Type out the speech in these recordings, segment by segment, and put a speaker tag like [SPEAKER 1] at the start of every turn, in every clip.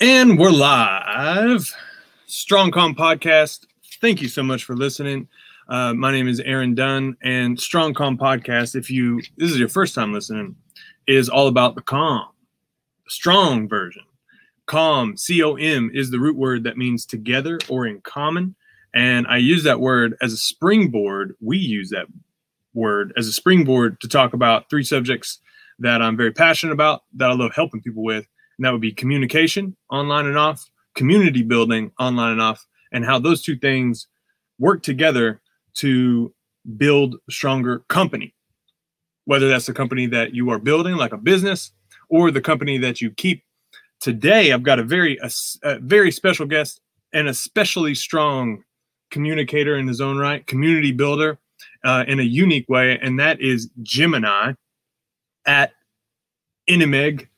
[SPEAKER 1] And we're live. StrongCom Podcast. Thank you so much for listening. Uh, my name is Aaron Dunn, and StrongCom Podcast, if you this is your first time listening, is all about the calm, the strong version. Calm, C O M, is the root word that means together or in common. And I use that word as a springboard. We use that word as a springboard to talk about three subjects that I'm very passionate about, that I love helping people with. And that would be communication, online and off, community building, online and off, and how those two things work together to build stronger company. Whether that's the company that you are building, like a business, or the company that you keep. Today, I've got a very a, a very special guest and especially strong communicator in his own right, community builder uh, in a unique way, and that is Gemini at Inimeg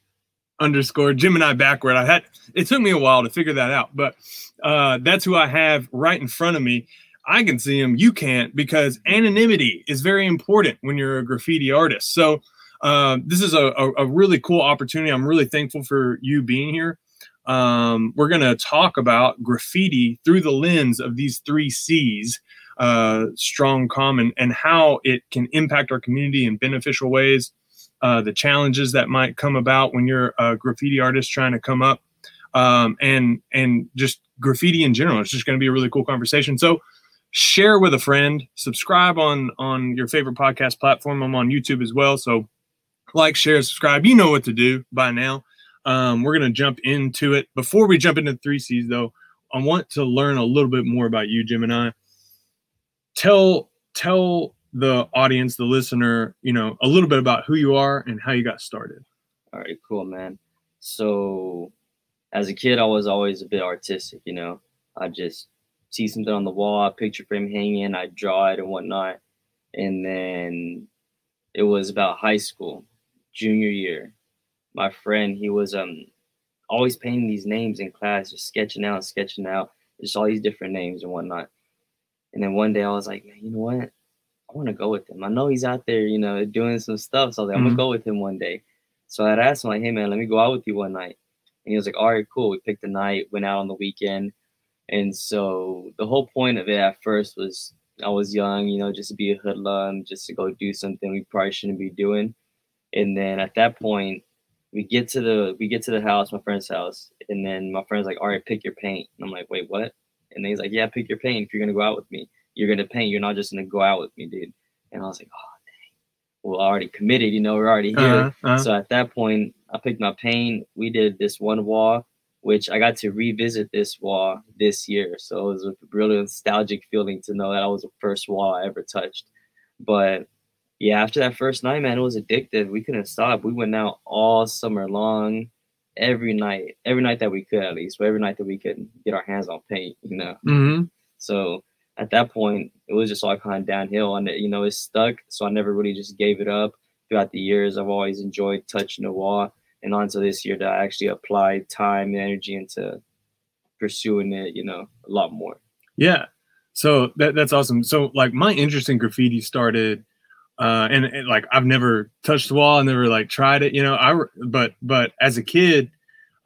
[SPEAKER 1] underscore Gemini backward. I had it took me a while to figure that out, but uh, that's who I have right in front of me. I can see him, you can't, because anonymity is very important when you're a graffiti artist. So uh, this is a, a, a, really cool opportunity. I'm really thankful for you being here. Um, we're going to talk about graffiti through the lens of these three C's uh, strong, common, and how it can impact our community in beneficial ways uh, the challenges that might come about when you're a graffiti artist trying to come up, um, and and just graffiti in general. It's just going to be a really cool conversation. So share with a friend, subscribe on on your favorite podcast platform. I'm on YouTube as well. So like, share, subscribe. You know what to do by now. Um, we're going to jump into it. Before we jump into three C's, though, I want to learn a little bit more about you, Gemini. Tell tell the audience, the listener, you know, a little bit about who you are and how you got started.
[SPEAKER 2] All right, cool, man. So, as a kid, I was always a bit artistic, you know. I just see something on the wall, I picture frame hanging, I draw it and whatnot. And then it was about high school, junior year. My friend, he was um always painting these names in class, just sketching out, sketching out, just all these different names and whatnot. And then one day I was like, man, you know what? I want to go with him. I know he's out there, you know, doing some stuff. So I was like, I'm gonna mm-hmm. go with him one day. So I asked him like, hey man, let me go out with you one night. And he was like, all right, cool. We picked a night, went out on the weekend. And so the whole point of it at first was I was young, you know, just to be a hoodlum, just to go do something we probably shouldn't be doing. And then at that point, we get to the we get to the house, my friend's house, and then my friend's like, "All right, pick your paint." And I'm like, "Wait, what?" And then he's like, "Yeah, pick your paint if you're gonna go out with me." You're gonna paint. You're not just gonna go out with me, dude. And I was like, oh dang. Well, already committed, you know, we're already here. Uh-huh, uh-huh. So at that point, I picked my paint. We did this one wall, which I got to revisit this wall this year. So it was a really nostalgic feeling to know that I was the first wall I ever touched. But yeah, after that first night, man, it was addictive. We couldn't stop. We went out all summer long, every night, every night that we could at least, every night that we could get our hands on paint, you know.
[SPEAKER 1] Mm-hmm.
[SPEAKER 2] So at that point, it was just all kind of downhill, and it, you know, it stuck. So I never really just gave it up. Throughout the years, I've always enjoyed touching the wall, and onto this year that I actually applied time and energy into pursuing it, you know, a lot more.
[SPEAKER 1] Yeah. So that that's awesome. So like my interest in graffiti started uh, and, and, like I've never touched the wall, I never like tried it, you know. I but but as a kid,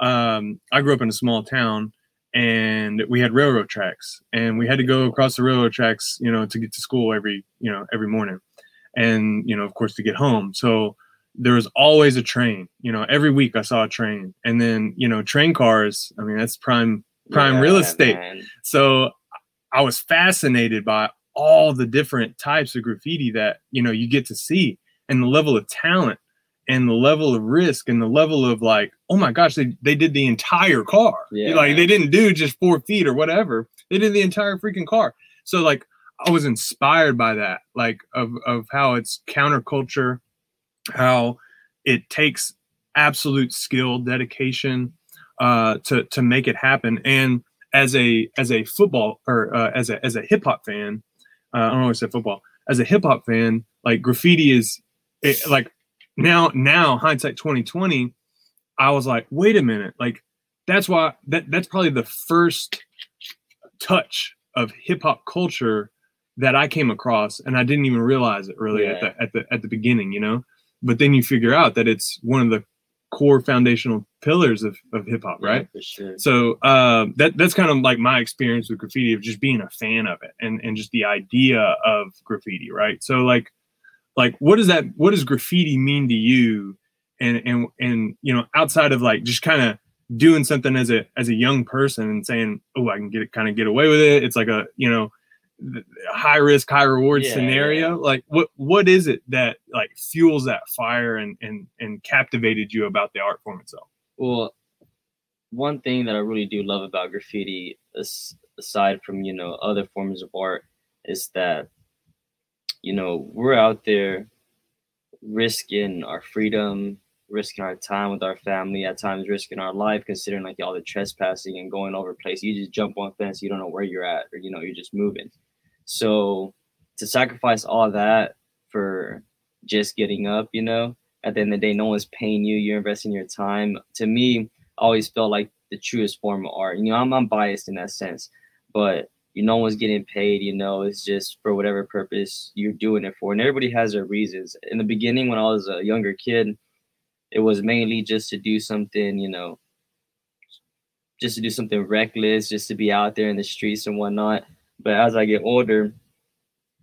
[SPEAKER 1] um, I grew up in a small town, and we had railroad tracks and we had to go across the railroad tracks you know to get to school every you know every morning and you know of course to get home. So there was always a train you know every week i saw a train. And then you know train cars i mean that's prime prime yeah, real estate. man. so i was fascinated by all the different types of graffiti that you know you get to see and the level of talent and the level of risk and the level of like, oh my gosh, they, they did the entire car. Yeah. Like they didn't do just four feet or whatever. They did the entire freaking car. So like I was inspired by that, like of of how it's counterculture, how it takes absolute skill, dedication, uh, to to make it happen. And as a as a football or uh, as a as a hip hop fan, uh, I don't always say football. As a hip hop fan, like graffiti is it, like now now hindsight 2020 i was like wait a minute like that's why that that's probably the first touch of hip hop culture that i came across and i didn't even realize it really yeah. at the at the at the beginning you know but then you figure out that it's one of the core foundational pillars of, of hip hop, right?
[SPEAKER 2] Yeah, for sure.
[SPEAKER 1] So uh, that that's kind of like my experience with graffiti of just being a fan of it and and just the idea of graffiti, right? So like like what does that what does graffiti mean to you? And and and you know outside of like just kind of doing something as a as a young person and saying, oh, I can get it kind of get away with it. It's like a you know high risk high reward
[SPEAKER 2] Yeah,
[SPEAKER 1] scenario
[SPEAKER 2] yeah.
[SPEAKER 1] like what what is it that like fuels that fire and and and captivated you about the art form itself
[SPEAKER 2] Well, one thing that I really do love about graffiti, as- aside from you know other forms of art, is that you know we're out there risking our freedom, risking our time with our family, at times risking our life, considering like all the trespassing and going over places. You just jump on fence, you don't know where you're at, or you know you're just moving. So to sacrifice all that for just getting up, you know, at the end of the day, no one's paying you. You're investing your time. To me, I always felt like the truest form of art. You know, I'm, I'm biased in that sense, but you no one's getting paid. You know, it's just for whatever purpose you're doing it for, and everybody has their reasons. In the beginning, when I was a younger kid, it was mainly just to do something, you know, just to do something reckless, just to be out there in the streets and whatnot. But as I get older,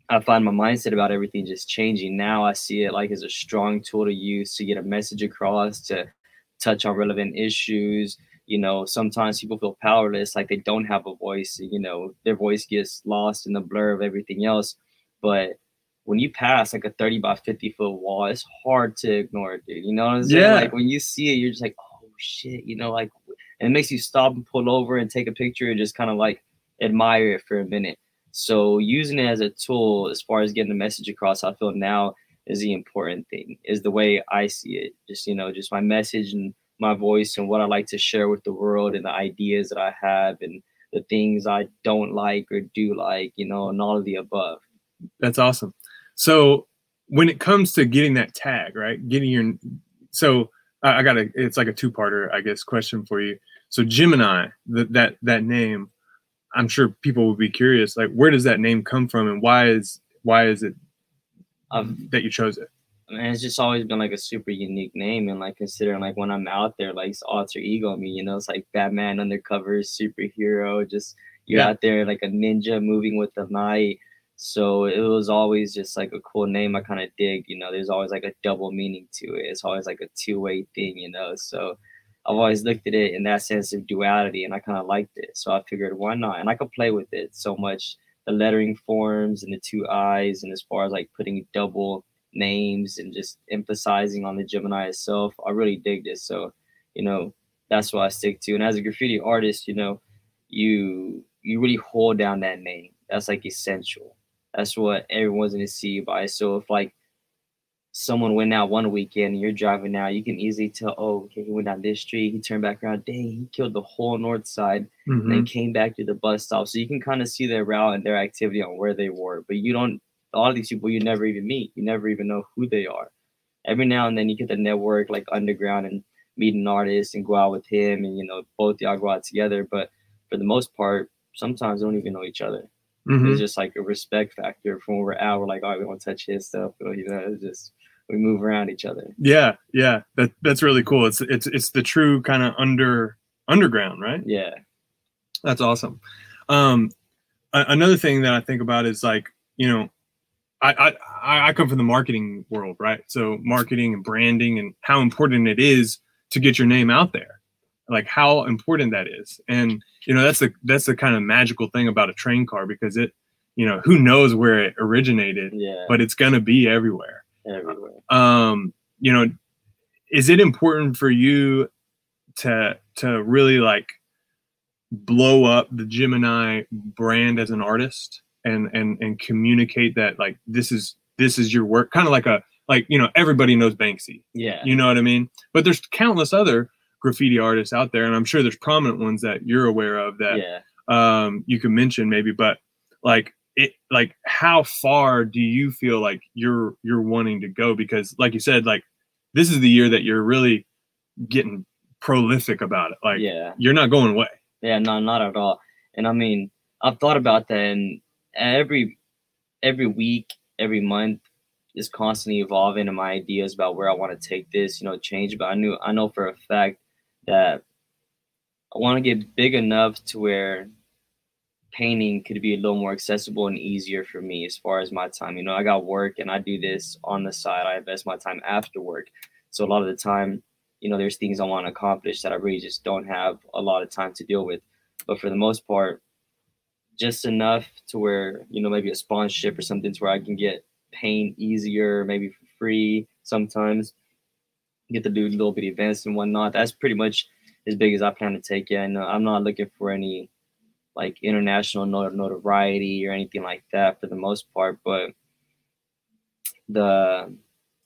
[SPEAKER 2] I find my mindset about everything just changing. Now I see it like as a strong tool to use to get a message across, to touch on relevant issues. You know, sometimes people feel powerless, like they don't have a voice. You know, their voice gets lost in the blur of everything else. But when you pass like a 30 by 50 foot wall, it's hard to ignore it, dude. You know what I'm saying?
[SPEAKER 1] Yeah.
[SPEAKER 2] Like when you see it, you're just like, oh shit, you know, like, and it makes you stop and pull over and take a picture and just kind of like admire it for a minute. So using it as a tool as far as getting the message across, I feel now is the important thing, is the way I see it. Just, you know, just my message and my voice and what I like to share with the world and the ideas that I have and the things I don't like or do like, you know, and all of the above.
[SPEAKER 1] That's awesome. So when it comes to getting that tag, right? Getting your so I got a it's like a two parter, I guess, question for you. So Gemini, that that that name, I'm sure people would be curious, like where does that name come from and why is why is it
[SPEAKER 2] I've
[SPEAKER 1] that you chose it?
[SPEAKER 2] Mean, it's just always been like a super unique name, and like considering like when I'm out there, like it's alter ego me, you know, it's like Batman undercover superhero, just you're
[SPEAKER 1] Yeah.
[SPEAKER 2] out there like a ninja moving with the night. So it was always just like a cool name. I kind of dig, you know. There's always like a double meaning to it. It's always like a two way thing, you know. So I've always looked at it in that sense of duality, and I kind of liked it. So I figured, why not? And I could play with it so much. The lettering forms and the two eyes, and as far as like putting double names and just emphasizing on the Gemini itself. I really dig this. So, you know, that's what I stick to. And as a graffiti artist, you know, you you really hold down that name. That's like essential. That's what everyone's gonna see you by. So if like someone went out one weekend and you're driving now, you can easily tell, oh, okay, he went down this street, he turned back around, dang, he killed the whole north side and
[SPEAKER 1] Mhm.
[SPEAKER 2] then came back to the bus stop. So you can kind of see their route and their activity on where they were. But you don't a lot of these people you never even meet. You never even know who they are. Every now and then you get the network like underground and meet an artist and go out with him and you know, both y'all go out together. But for the most part, sometimes don't even know each other.
[SPEAKER 1] Mhm.
[SPEAKER 2] It's just like a respect factor from where we're out. We're like, all right, we don't touch his stuff. You know, just we move around each other.
[SPEAKER 1] Yeah, yeah. That that's really cool. It's it's it's the true kind of under underground, right?
[SPEAKER 2] Yeah.
[SPEAKER 1] That's awesome. Um, a- another thing that I think about is like, you know, I, I I- come from the marketing world, right? So marketing and branding and how important it is to get your name out there, like how important that is. And you know, that's the that's the kind of magical thing about a train car because it, you know, who knows where it originated,
[SPEAKER 2] Yeah.
[SPEAKER 1] but it's gonna be everywhere
[SPEAKER 2] everywhere.
[SPEAKER 1] um you know is it important for you to to really like blow up the gemini brand as an artist and and and communicate that like this is this is your work kind of like a like you know everybody knows banksy
[SPEAKER 2] Yeah.
[SPEAKER 1] you know what i mean but there's countless other graffiti artists out there and i'm sure there's prominent ones that you're aware of that
[SPEAKER 2] yeah.
[SPEAKER 1] um you can mention maybe but like it like how far do you feel like you're you're wanting to go because like you said like this is the year that you're really getting prolific about it like
[SPEAKER 2] yeah.
[SPEAKER 1] you're not going away
[SPEAKER 2] Yeah, no, not at all. And I mean, I've thought about that, and every every week, every month, is constantly evolving and my ideas about where I want to take this, you know, change. But I knew I know for a fact that I want to get big enough to where painting could be a little more accessible and easier for me as far as my time. You know, I got work and I do this on the side. I invest my time after work. So a lot of the time, you know, there's things I want to accomplish that I really just don't have a lot of time to deal with. But for the most part, just enough to where, you know, maybe a sponsorship or something to where I can get paint easier, maybe for free sometimes. Get to do a little bit of events and whatnot. That's pretty much as big as I plan to take it. And uh, I'm not looking for any like international notoriety or anything like that for the most part, but the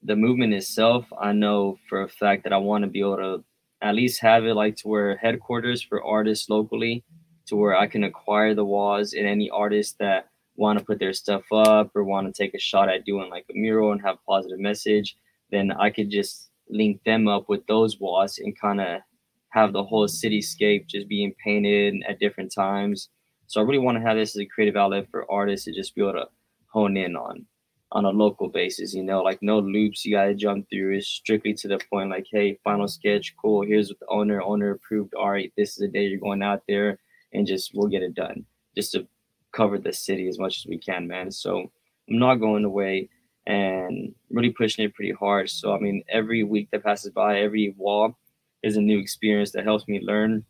[SPEAKER 2] the movement itself, I know for a fact that I want to be able to at least have it like to where headquarters for artists locally, to where I can acquire the walls and any artists that want to put their stuff up or want to take a shot at doing like a mural and have a positive message, then I could just link them up with those walls and kind of have the whole cityscape just being painted at different times. So I really want to have this as a creative outlet for artists to just be able to hone in on on a local basis, you know, like no loops you gotta jump through. It's strictly to the point, like, hey, final sketch, cool. Here's what the owner, owner approved. All right, this is the day you're going out there and just we'll get it done. Just to cover the city as much as we can, man. So I'm not going away and really pushing it pretty hard. So I mean, every week that passes by, every wall is a new experience that helps me learn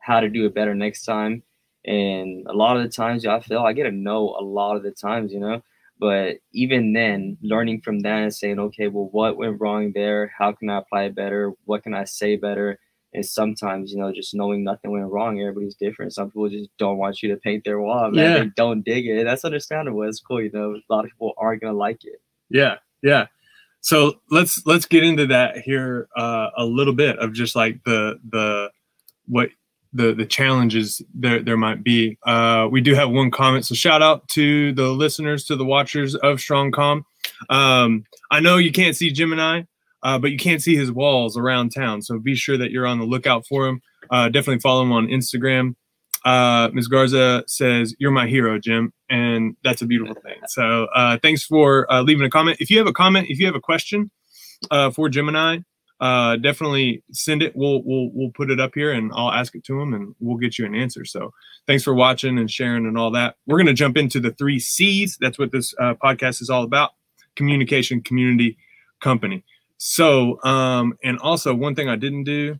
[SPEAKER 2] how to do it better next time. And a lot of the times, I feel I get a no a lot of the times, you know. But even then, learning from that and saying, okay, well, what went wrong there? How can I apply it better? What can I say better? And sometimes, you know, just knowing nothing went wrong, everybody's different. Some people just don't want you to paint their wall, man. Yeah. They don't dig it. That's understandable. It's cool, you know. A lot of people aren't gonna like it.
[SPEAKER 1] Yeah, yeah. So let's let's get into that here uh, a little bit of just like the the what the the challenges there there might be. Uh, we do have one comment, so shout out to the listeners, to the watchers of Strong Com. Um, I know you can't see Gemini, uh, but you can't see his walls around town, so be sure that you're on the lookout for him. Uh, definitely follow him on Instagram. Uh, Ms. Garza says, "You're my hero, Jim," and that's a beautiful thing. So uh, thanks for uh, leaving a comment. If you have a comment, if you have a question uh, for Gemini, uh, definitely send it. We'll we'll we'll put it up here and I'll ask it to him and we'll get you an answer. So thanks for watching and sharing and all that. We're gonna jump into the three C's. That's what this podcast is all about: communication, community, company. So um, and also one thing I didn't do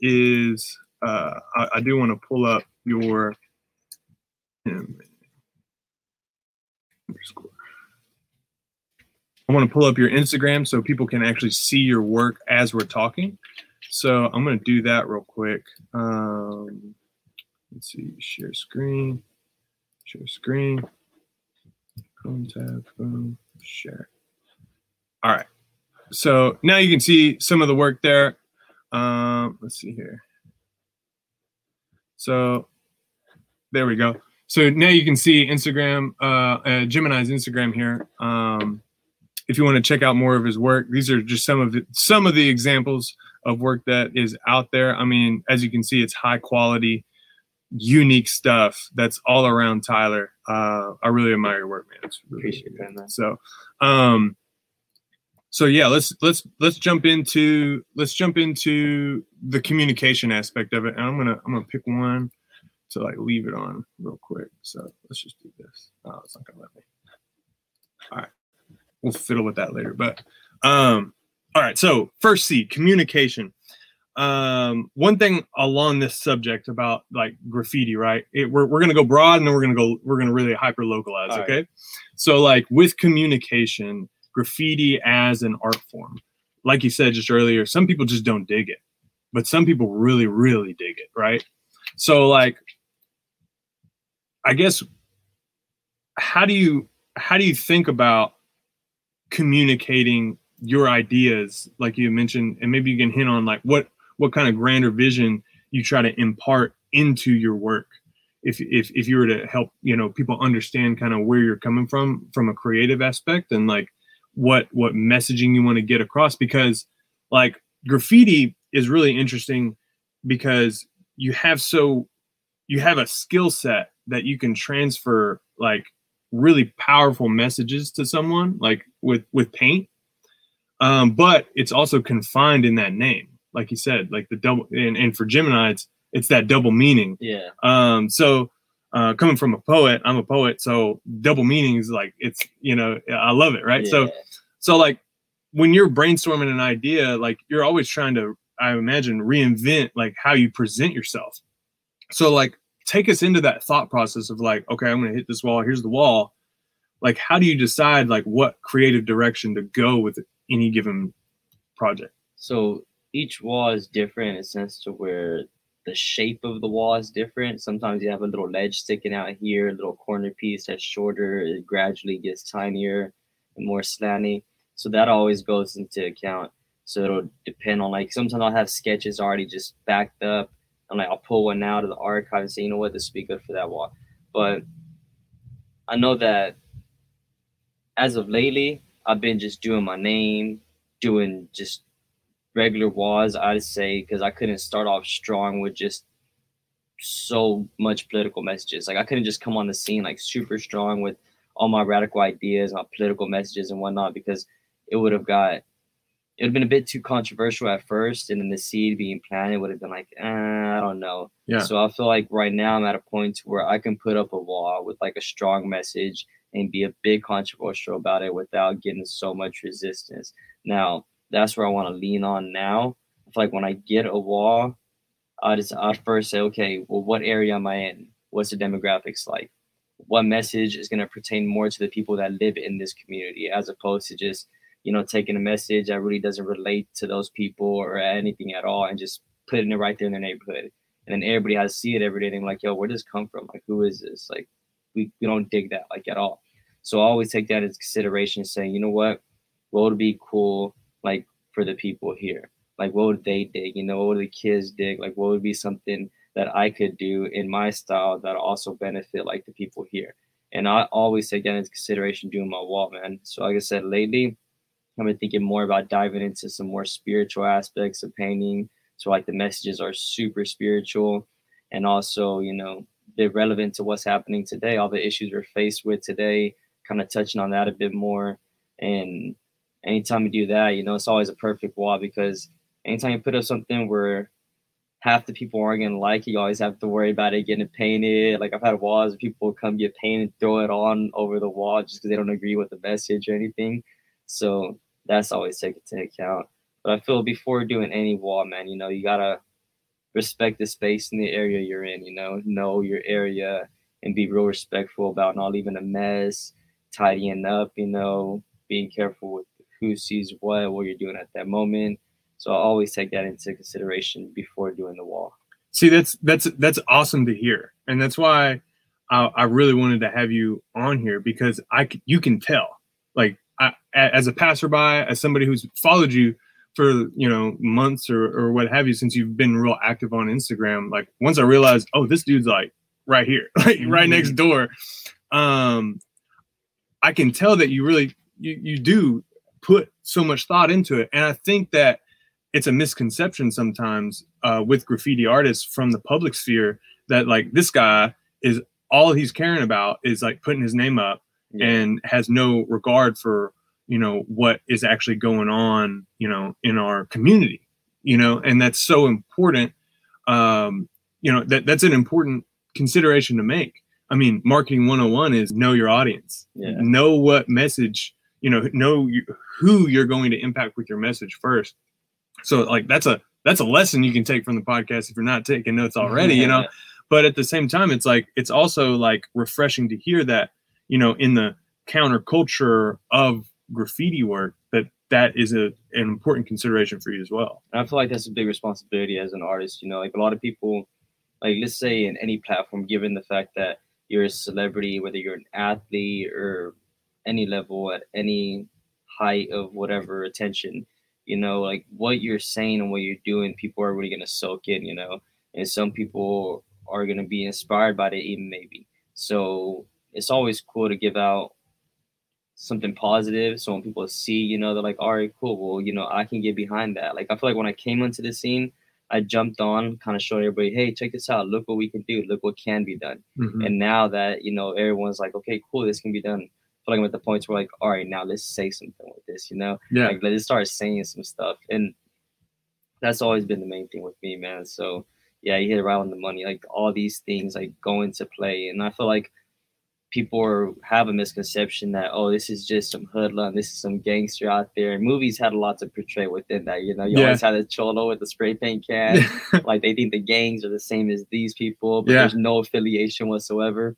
[SPEAKER 1] is uh, I, I do want to pull up your underscore. I want to pull up your Instagram so people can actually see your work as we're talking. So I'm going to do that real quick. Um, let's see, share screen, share screen, Chrome tab, boom, share. All right. So now you can see some of the work there. Um, let's see here. So there we go. So now you can see Instagram, uh, uh Gemini's Instagram here. Um, if you want to check out more of his work, these are just some of the some of the examples of work that is out there. I mean, as you can see, it's high quality, unique stuff that's all around Tyler. Uh, I really admire your work, man. Really
[SPEAKER 2] Appreciate that, man.
[SPEAKER 1] So, um, so yeah, let's let's let's jump into let's jump into the communication aspect of it, and I'm gonna I'm gonna pick one to like leave it on real quick. So let's just do this. Oh, it's not gonna let me. All right we'll fiddle with that later. But um, all right. So first C, communication. Um, one thing along this subject about like graffiti, right? It, we're we're gonna go broad and then we're gonna go we're gonna really hyper localize. All okay. Right. So like with communication, graffiti as an art form, like you said just earlier, some people just don't dig it, but some people really really dig it, right? So like, I guess how do you how do you think about communicating your ideas like you mentioned and maybe you can hint on like what what kind of grander vision you try to impart into your work if if if you were to help you know people understand kind of where you're coming from from a creative aspect and like what what messaging you want to get across because like graffiti is really interesting because you have so you have a skill set that you can transfer like really powerful messages to someone, like with with paint. Um, but it's also confined in that name, like you said, like the double. And, and for Gemini, it's it's that double meaning.
[SPEAKER 2] Yeah.
[SPEAKER 1] Um, so uh, coming from a poet, I'm a poet, so double meanings, like it's you know I love it, right?
[SPEAKER 2] yeah.
[SPEAKER 1] So so like when you're brainstorming an idea, like you're always trying to, I imagine, reinvent like how you present yourself. So like take us into that thought process of like, okay, I'm gonna hit this wall, here's the wall. Like how do you decide like what creative direction to go with any given project?
[SPEAKER 2] So each wall is different in a sense to where the shape of the wall is different. Sometimes you have a little ledge sticking out here, a little corner piece that's shorter, it gradually gets tinier and more slanty. So that always goes into account. So it'll depend on like sometimes I'll have sketches already just backed up and like I'll pull one out of the archive and say, you know what, this would be good for that wall. But I know that as of lately, I've been just doing my name, doing just regular walls, I'd say, because I couldn't start off strong with just so much political messages. Like I couldn't just come on the scene like super strong with all my radical ideas, my political messages and whatnot, because it would have got it would have been a bit too controversial at first, and then the seed being planted would have been like, eh, I don't know.
[SPEAKER 1] Yeah.
[SPEAKER 2] So I feel like right now I'm at a point where I can put up a wall with like a strong message and be a big controversial about it without getting so much resistance. Now that's where I want to lean on now. I feel like when I get a wall, I just I'd first say, okay, well, what area am I in? What's the demographics like? What message is going to pertain more to the people that live in this community, as opposed to just you know taking a message that really doesn't relate to those people or anything at all and just putting it right there in their neighborhood. And then everybody has to see it every day. And like, yo, where does this come from? Like, who is this? Like, we, we don't dig that like at all. So I always take that into consideration, saying, you know what, what would be cool like for the people here? Like, what would they dig? You know, what would the kids dig? Like, what would be something that I could do in my style that also benefit like the people here? And I always take that into consideration doing my wall, man. So like I said, lately, I've been thinking more about diving into some more spiritual aspects of painting. So like the messages are super spiritual and also, you know, they're relevant to what's happening today, all the issues we're faced with today, kind of touching on that a bit more. And anytime you do that, you know, it's always a perfect wall because anytime you put up something where half the people aren't gonna like it, you always have to worry about it getting painted. Like I've had walls where people come get painted, throw it on over the wall just because they don't agree with the message or anything. So that's always taken into account. But I feel before doing any wall, man, you know, you gotta respect the space in the area you're in, you know, know your area and be real respectful about not leaving a mess, tidying up, you know, being careful with who sees what, what you're doing at that moment. So I always take that into consideration before doing the wall.
[SPEAKER 1] See, that's that's that's awesome to hear, and that's why I, I really wanted to have you on here because I you can tell, like I, a- as a passerby, as somebody who's followed you for you know months or or what have you since you've been real active on Instagram. Like once I realized, oh, this dude's like right here, like right next door. Um, I can tell that you really you you do put so much thought into it, and I think that it's a misconception sometimes uh, with graffiti artists from the public sphere that like this guy is all he's caring about is like putting his name up and has no regard for you know what is actually going on you know in our community you know? And that's so important um you know that that's an important consideration to make. I mean marketing 101 is know your audience.
[SPEAKER 2] Yeah.
[SPEAKER 1] know what message you know know who you're going to impact with your message first. So like that's a that's a lesson you can take from the podcast if you're not taking notes already you know? But at the same time it's like it's also like refreshing to hear that you know in the counterculture of graffiti work that that is a, an important consideration for you as well.
[SPEAKER 2] And I feel like that's a big responsibility as an artist. You know, like a lot of people, like let's say in any platform, given the fact that you're a celebrity, whether you're an athlete or any level at any height of whatever attention, you know, like what you're saying and what you're doing, people are really gonna soak in, you know. And some people are gonna be inspired by it even maybe. So it's always cool to give out something positive. So when people see, you know, they're like, all right, cool. Well, you know, I can get behind that. Like I feel like when I came into the scene, I jumped on, kind of showed everybody, hey, check this out. Look what we can do. Look what can be done.
[SPEAKER 1] Mhm.
[SPEAKER 2] And now that you know everyone's like, okay, cool, this can be done. Feel like I'm at the point where like, all right, now let's say something with this. You know,
[SPEAKER 1] yeah,
[SPEAKER 2] like let's start saying some stuff. And that's always been the main thing with me, man. So yeah, you hit it right on the money. Like all these things like go into play, and I feel like people are, have a misconception that oh, this is just some hoodlum, this is some gangster out there. And movies had a lot to portray within that. You know, you
[SPEAKER 1] Yeah.
[SPEAKER 2] always had a cholo with the spray paint can. like they think the gangs are the same as these people, but
[SPEAKER 1] Yeah.
[SPEAKER 2] there's no affiliation whatsoever.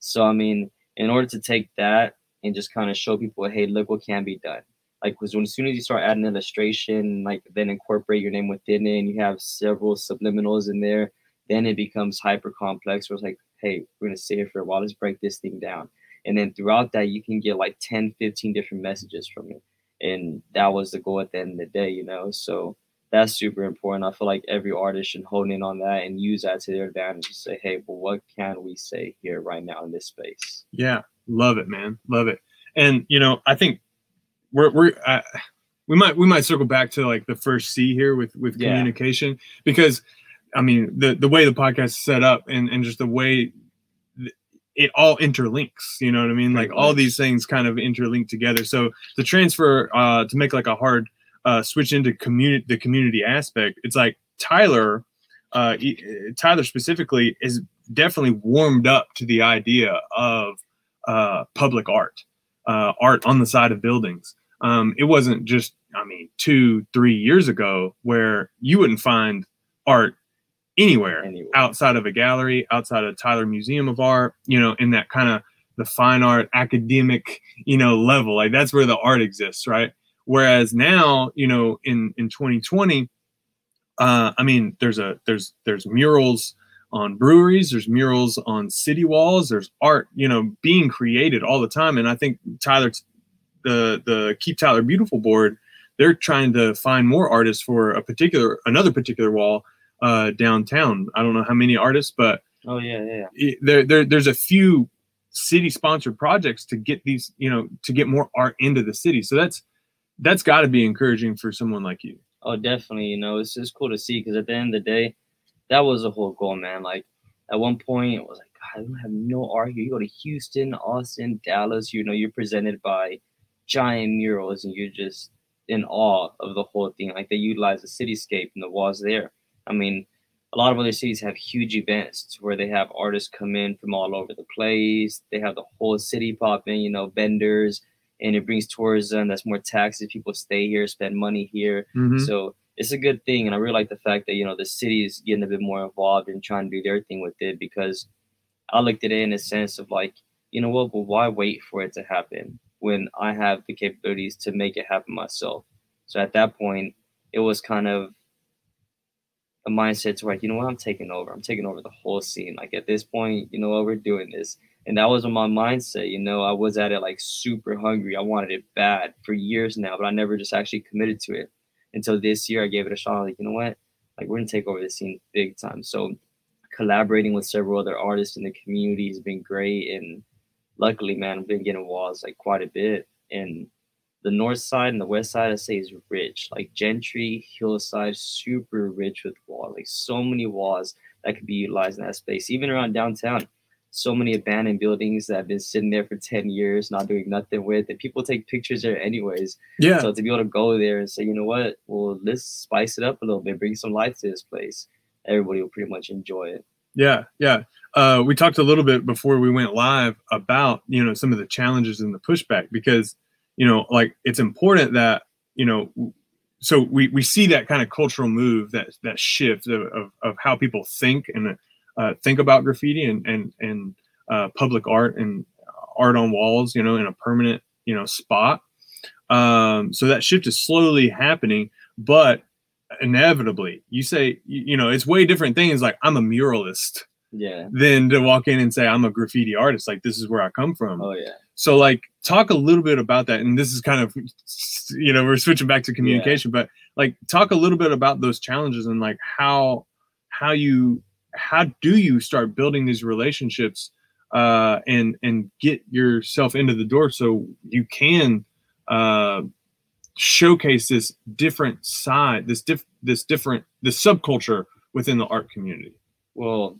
[SPEAKER 2] So I mean, in order to take that and just kind of show people, hey, look what can be done. Like, because when as soon as you start adding illustration, like then incorporate your name within it, and you have several subliminals in there, then it becomes hyper complex. Where it's like, hey, we're gonna sit here for a while, let's break this thing down, and then throughout that, you can get like 10, 15 different messages from it, and that was the goal at the end of the day, you know. So that's super important. I feel like every artist should hone in on that and use that to their advantage to say, hey, well, what can we say here right now in this space?
[SPEAKER 1] Yeah, love it, man, love it. And you know, I think we're we're uh, we might we might circle back to like the first C here with with
[SPEAKER 2] Yeah.
[SPEAKER 1] communication because I mean the the way the podcast is set up and and just the way it all interlinks. You know what I mean? Like all these things kind of interlink together. So the transfer uh, to make like a hard uh, switch into community the community aspect. It's like Tyler. Uh, Tyler specifically is definitely warmed up to the idea of uh, public art, uh, art on the side of buildings. Um, it wasn't just, I mean, two, three years ago where you wouldn't find art anywhere
[SPEAKER 2] Anyway,
[SPEAKER 1] outside of a gallery, outside of Tyler Museum of Art, you know, in that kind of the fine art academic, you know, level. Like that's where the art exists, right? Whereas now, you know, in in 2020, uh, I mean, there's a there's there's murals on breweries, there's murals on city walls, there's art, you know, being created all the time. And I think Tyler, the the Keep Tyler Beautiful board, they're trying to find more artists for a particular another particular wall uh, downtown. I don't know how many artists, but
[SPEAKER 2] oh yeah, yeah, yeah.
[SPEAKER 1] there, there there's a few city sponsored projects to get these, you know, to get more art into the city. So that's that's got to be encouraging for someone like you.
[SPEAKER 2] Oh, definitely. You know, it's just cool to see because at the end of the day, that was the whole goal, man. Like at one point, it was like, God, I don't have no art here. You go to Houston, Austin, Dallas. You know, you're presented by giant murals, and you're just in awe of the whole thing. Like they utilize the cityscape and the walls there. I mean, a lot of other cities have huge events where they have artists come in from all over the place. They have the whole city pop in, you know, vendors, and it brings tourism. That's more taxes. People stay here, spend money here.
[SPEAKER 1] Mhm.
[SPEAKER 2] So it's a good thing, and I really like the fact that you know the city is getting a bit more involved and trying to do their thing with it because I looked at it in a sense of like, you know what, well, why wait for it to happen when I have the capabilities to make it happen myself? So at that point, it was kind of a mindset to like, you know what, I'm taking over. I'm taking over the whole scene. Like at this point, you know what, we're doing this. And that was my mindset. You know, I was at it like super hungry. I wanted it bad for years now, but I never just actually committed to it until this year. I gave it a shot. Like, you know what? Like, we're gonna take over the scene big time. So, collaborating with several other artists in the community has been great. And luckily, man, I've been getting walls like quite a bit. And the north side and the west side, I say, is rich. Like Gentry, Hillside, super rich with walls. Like so many walls that could be utilized in that space. Even around downtown, so many abandoned buildings that have been sitting there for 10 years, not doing nothing with, and people take pictures there anyways.
[SPEAKER 1] Yeah.
[SPEAKER 2] So to be able to go there and say, you know what, well, let's spice it up a little bit, bring some life to this place. Everybody will pretty much enjoy it.
[SPEAKER 1] Yeah, yeah. Uh, we talked a little bit before we went live about you know some of the challenges and the pushback because you know like it's important that you know so we, we see that kind of cultural move that that shift of, of, of how people think and uh, think about graffiti and and and uh, public art and art on walls you know in a permanent you know spot um, so that shift is slowly happening but inevitably you say you, you know it's way different things like i'm a muralist
[SPEAKER 2] Yeah.
[SPEAKER 1] than to walk in and say i'm a graffiti artist like this is where i come from
[SPEAKER 2] Oh yeah.
[SPEAKER 1] so like talk a little bit about that and this is kind of you know we're switching back to communication but like talk a little bit about those challenges and like how how you how do you start building these relationships uh and and get yourself into the door so you can uh showcase this different side, this diff, this different, this subculture within the art community?
[SPEAKER 2] Well,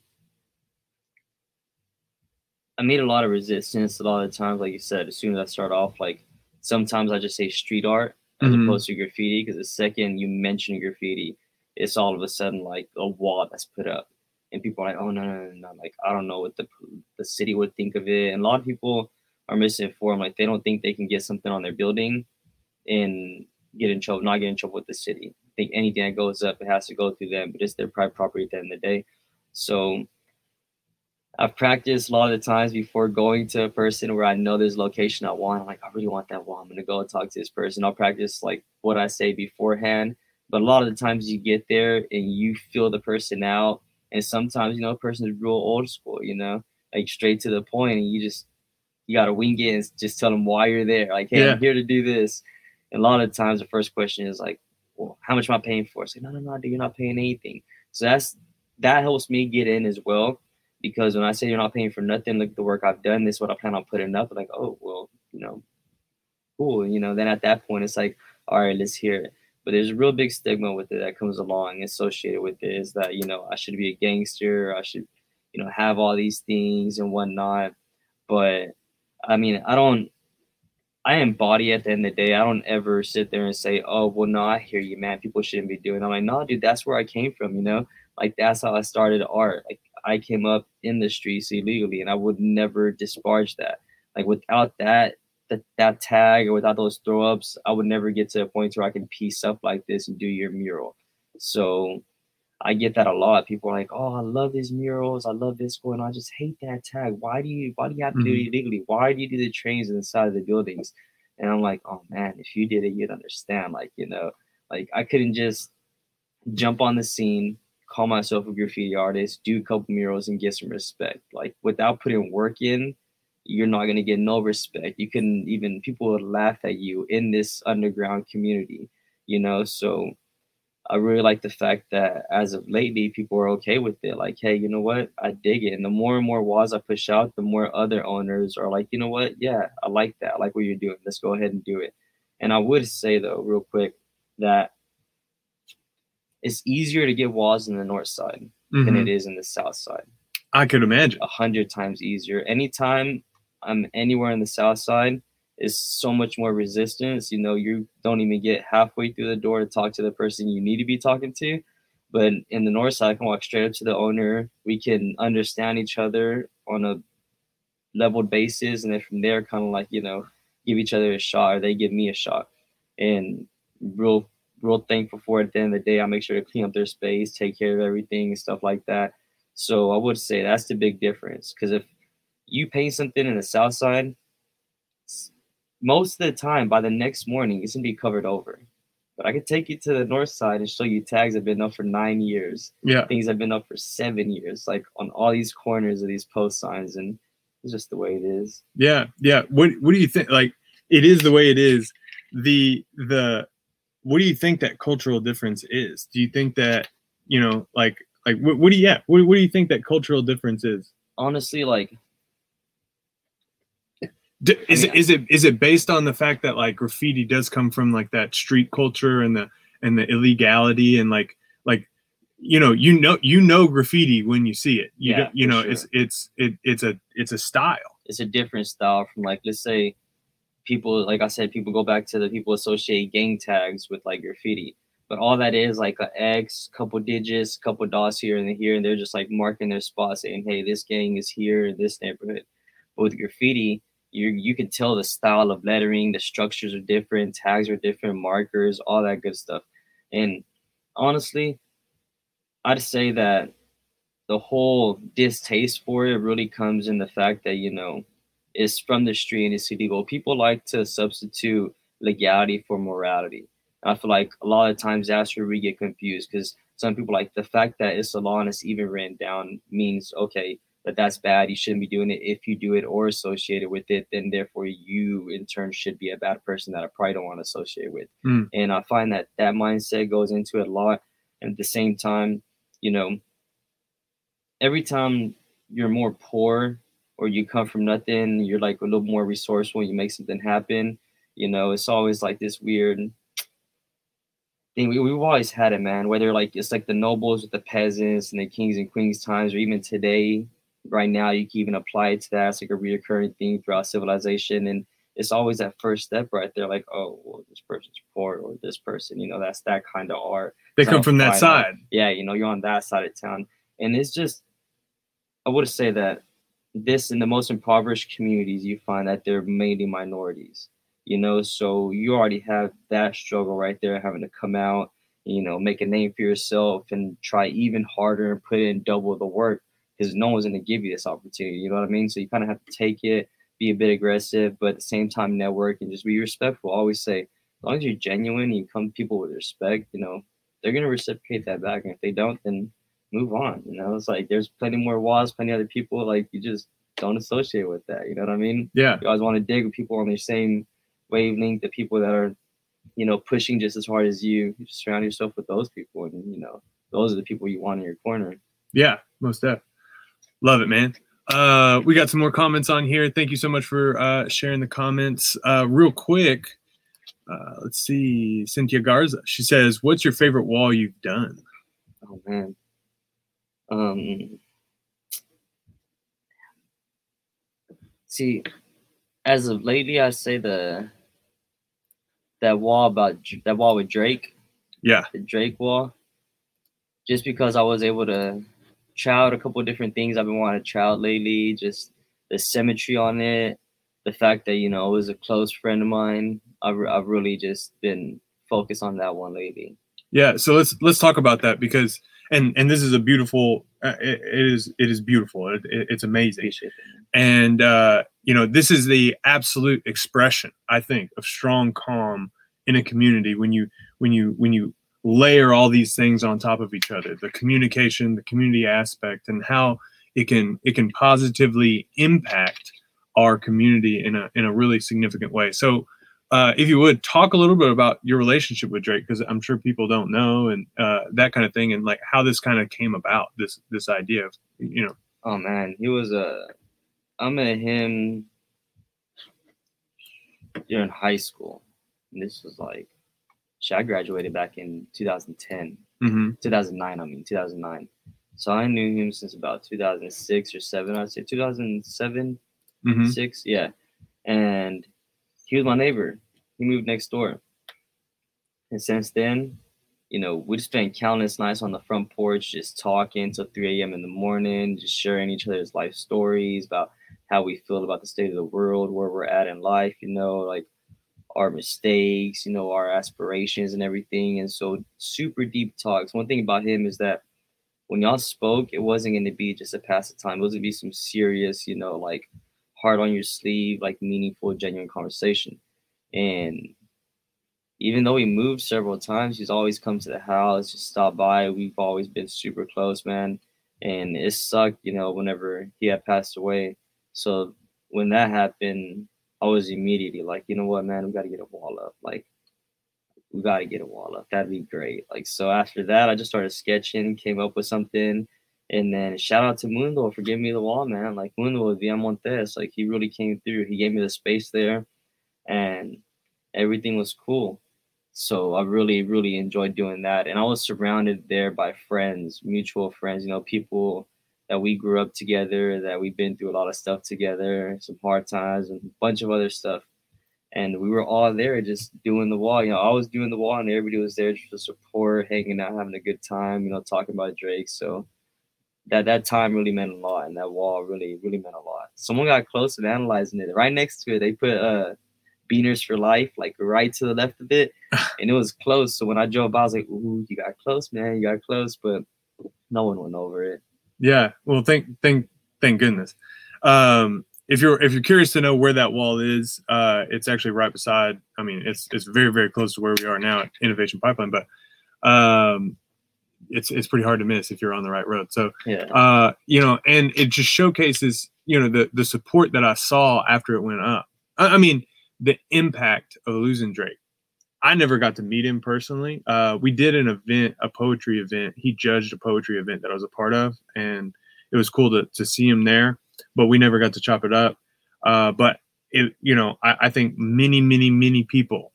[SPEAKER 2] I made a lot of resistance a lot of times, like you said, as soon as I start off, like sometimes I just say street art as
[SPEAKER 1] Mhm.
[SPEAKER 2] opposed to graffiti, because the second you mention graffiti, it's all of a sudden like a wall that's put up. And people are like, oh no, no, no, no, like I don't know what the the city would think of it. And a lot of people are misinformed. Like they don't think they can get something on their building and get in trouble, not get in trouble with the city. I think anything that goes up, it has to go through them, but it's their private property at the end of the day. So I've practiced a lot of the times before going to a person where I know there's location I want. I'm like, I really want that wall. I'm gonna go talk to this person. I'll practice like what I say beforehand. But a lot of the times you get there and you feel the person out. And sometimes, you know, a person is real old school, you know, like straight to the point, and you just you gotta wing it and just tell them why you're there. Like, hey,
[SPEAKER 1] Yeah.
[SPEAKER 2] I'm here to do this. And a lot of times the first question is like, well, how much am I paying for? It's like, no, no, no, dude, you're not paying anything. So that's that helps me get in as well. Because when I say you're not paying for nothing, look at the work I've done, this is what I plan on putting up. Like, oh well, you know, cool. You know, then at that point it's like, all right, let's hear it. But there's a real big stigma with it that comes along associated with it is that, you know, I should be a gangster, I should, you know, have all these things and whatnot. But I mean, I don't I embody at the end of the day. I don't ever sit there and say, "Oh, well, no, I hear you, man. People shouldn't be doing." I'm like, "No, dude, that's where I came from. You know, like that's how I started art. Like I came up in the streets illegally, and I would never disparage that. Like without that, that that tag or without those throw ups, I would never get to a point where I can piece up like this and do your mural. So I get that a lot. People are like, "Oh, I love these murals. I love this going on. I just hate that tag. Why do you why do you have to do it mm-hmm. illegally? Why do you do the trains inside of the buildings?" And I'm like, "Oh man, if you did it, you'd understand. Like, you know, like I couldn't just jump on the scene, call myself a graffiti artist, do a couple murals, and get some respect. Like without putting work in, you're not gonna get no respect. You couldn't even people would laugh at you in this underground community, you know. So I really like the fact that as of lately, people are okay with it. Like, hey, you know what? I dig it. And the more and more walls I push out, the more other owners are like, you know what? Yeah, I like that. I like what you're doing. Let's go ahead and do it. And I would say though, real quick, that it's easier to get walls in the north side than
[SPEAKER 1] Mhm.
[SPEAKER 2] it is in the south side.
[SPEAKER 1] I could imagine.
[SPEAKER 2] A hundred times easier. Anytime I'm anywhere in the south side, is so much more resistance. You know, you don't even get halfway through the door to talk to the person you need to be talking to. But in the north side, I can walk straight up to the owner. We can understand each other on a leveled basis, and then from there, kind of like you know, give each other a shot, or they give me a shot. And real, real thankful for it. At the end of the day, I make sure to clean up their space, take care of everything, and stuff like that. So I would say that's the big difference. Because if you paint something in the south side, most of the time by the next morning it's gonna be covered over. But I could take you to the north side and show you tags that have been up for nine years,
[SPEAKER 1] Yeah.
[SPEAKER 2] things have been up for seven years, like on all these corners of these post signs, and it's just the way it is.
[SPEAKER 1] Yeah, yeah. What what do you think? Like, it is the way it is. The the what do you think that cultural difference is? Do you think that you know, like, like what, what do you yeah? What, what do you think that cultural difference is?
[SPEAKER 2] Honestly, like
[SPEAKER 1] D- is
[SPEAKER 2] mean,
[SPEAKER 1] it is it is it based on the fact that like graffiti does come from like that street culture and the and the illegality and like like you know you know you know graffiti when you see it you
[SPEAKER 2] Yeah,
[SPEAKER 1] you know
[SPEAKER 2] sure.
[SPEAKER 1] it's it's it, it's a it's a style
[SPEAKER 2] it's a different style from like let's say people like I said, people go back to the people associate gang tags with like graffiti. But all that is like a X, couple digits, couple dots here and here, and they're just like marking their spot saying, Hey, this gang is here in this neighborhood. But with graffiti, you you can tell the style of lettering, the structures are different, tags are different, markers, all that good stuff. And honestly, I'd say that the whole distaste for it really comes in the fact that you know it's from the street and it's illegal. People like to substitute legality for morality. I feel like a lot of times that's where we get confused because some people like the fact that it's a law and it's even written down means okay that that's bad. You shouldn't be doing it. If you do it or associated with it, then therefore you in turn should be a bad person that I probably don't want to associate with.
[SPEAKER 1] Mm.
[SPEAKER 2] And I find that that mindset goes into it a lot. And at the same time, you know, every time you're more poor or you come from nothing, you're like a little more resourceful, you make something happen. You know, it's always like this weird thing. We, we've always had it, man. Whether like it's like the nobles with the peasants and the kings and queens times, or even today, right now, you can even apply it to that. It's like a reoccurring theme throughout civilization, and it's always that first step right there. Like, oh, well, this person's poor, or this person, you know, that's that kind of art.
[SPEAKER 1] They come from that side.
[SPEAKER 2] Yeah, you know, you're on that side of town, and it's just, I would say that this in the most impoverished communities, you find that they're mainly minorities you know so you already have that struggle right there having to come out you know make a name for yourself and try even harder and put in double the work because no one's going to give you this opportunity you know what i mean so you kind of have to take it be a bit aggressive but at the same time network and just be respectful always say as long as you're genuine and you come to people with respect you know they're going to reciprocate that back and if they don't then move on you know it's like there's plenty more walls plenty other people like you just don't associate with that you know what i mean
[SPEAKER 1] yeah
[SPEAKER 2] you always want to dig with people on the same wavelength, the people that are, you know, pushing just as hard as you. you surround yourself with those people, and you know, those are the people you want in your corner.
[SPEAKER 1] Yeah, most def. Love it, man. Uh, we got some more comments on here. Thank you so much for uh, sharing the comments. Uh, real quick, uh, let's see. Cynthia Garza. She says, "What's your favorite wall you've done?"
[SPEAKER 2] Oh man. Um. See, as of lately, I say the that wall about that wall with Drake.
[SPEAKER 1] Yeah,
[SPEAKER 2] the Drake wall. Just because I was able to try out a couple different things I've been wanting to try out lately, just the symmetry on it, the fact that you know it was a close friend of mine. I've I've really just been focused on that one lately.
[SPEAKER 1] Yeah, so let's let's talk about that because and and this is a beautiful uh, it, it is it is beautiful it, it, it's amazing and uh you know this is the absolute expression i think of strong calm in a community when you when you when you layer all these things on top of each other the communication the community aspect and how it can it can positively impact our community in a in a really significant way so uh, if you would talk a little bit about your relationship with Drake, because I'm sure people don't know and uh, that kind of thing, and like how this kind of came about, this this idea of you know.
[SPEAKER 2] Oh man, he was a. I met him during high school. And this was like, I graduated back in 2010,
[SPEAKER 1] mm-hmm.
[SPEAKER 2] 2009. I mean 2009. So I knew him since about 2006 or seven. I'd say 2007,
[SPEAKER 1] mm-hmm.
[SPEAKER 2] six, yeah. And he was my neighbor. He moved next door. And since then, you know, we just spent countless nights on the front porch just talking till 3 a.m. in the morning, just sharing each other's life stories about how we feel about the state of the world, where we're at in life, you know, like our mistakes, you know, our aspirations and everything. And so super deep talks. One thing about him is that when y'all spoke, it wasn't going to be just a pass of time. It was to be some serious, you know, like hard on your sleeve, like meaningful, genuine conversation. And even though he moved several times, he's always come to the house, just stop by. We've always been super close, man. And it sucked, you know, whenever he had passed away. So when that happened, I was immediately like, you know what, man, we got to get a wall up. Like, we got to get a wall up. That'd be great. Like, so after that, I just started sketching, came up with something. And then shout out to Mundo for giving me the wall, man. Like Mundo Montes, like he really came through. He gave me the space there, and everything was cool. So I really, really enjoyed doing that. And I was surrounded there by friends, mutual friends, you know, people that we grew up together, that we've been through a lot of stuff together, some hard times and a bunch of other stuff. And we were all there just doing the wall. You know, I was doing the wall and everybody was there just to support, hanging out, having a good time, you know, talking about Drake. So that that time really meant a lot, and that wall really really meant a lot. Someone got close and analyzing it. Right next to it, they put uh Beaners for life, like right to the left of it, and it was close. So when I drove by, I was like, "Ooh, you got close, man! You got close," but no one went over it.
[SPEAKER 1] Yeah, well, thank thank thank goodness. Um, if you're if you're curious to know where that wall is, uh, it's actually right beside. I mean, it's it's very very close to where we are now at Innovation Pipeline, but um, it's it's pretty hard to miss if you're on the right road. So
[SPEAKER 2] yeah,
[SPEAKER 1] uh, you know, and it just showcases you know the the support that I saw after it went up. I, I mean, the impact of losing Drake. I never got to meet him personally. Uh, we did an event, a poetry event. He judged a poetry event that I was a part of, and it was cool to to see him there. But we never got to chop it up. Uh, but it, you know, I, I think many, many, many people,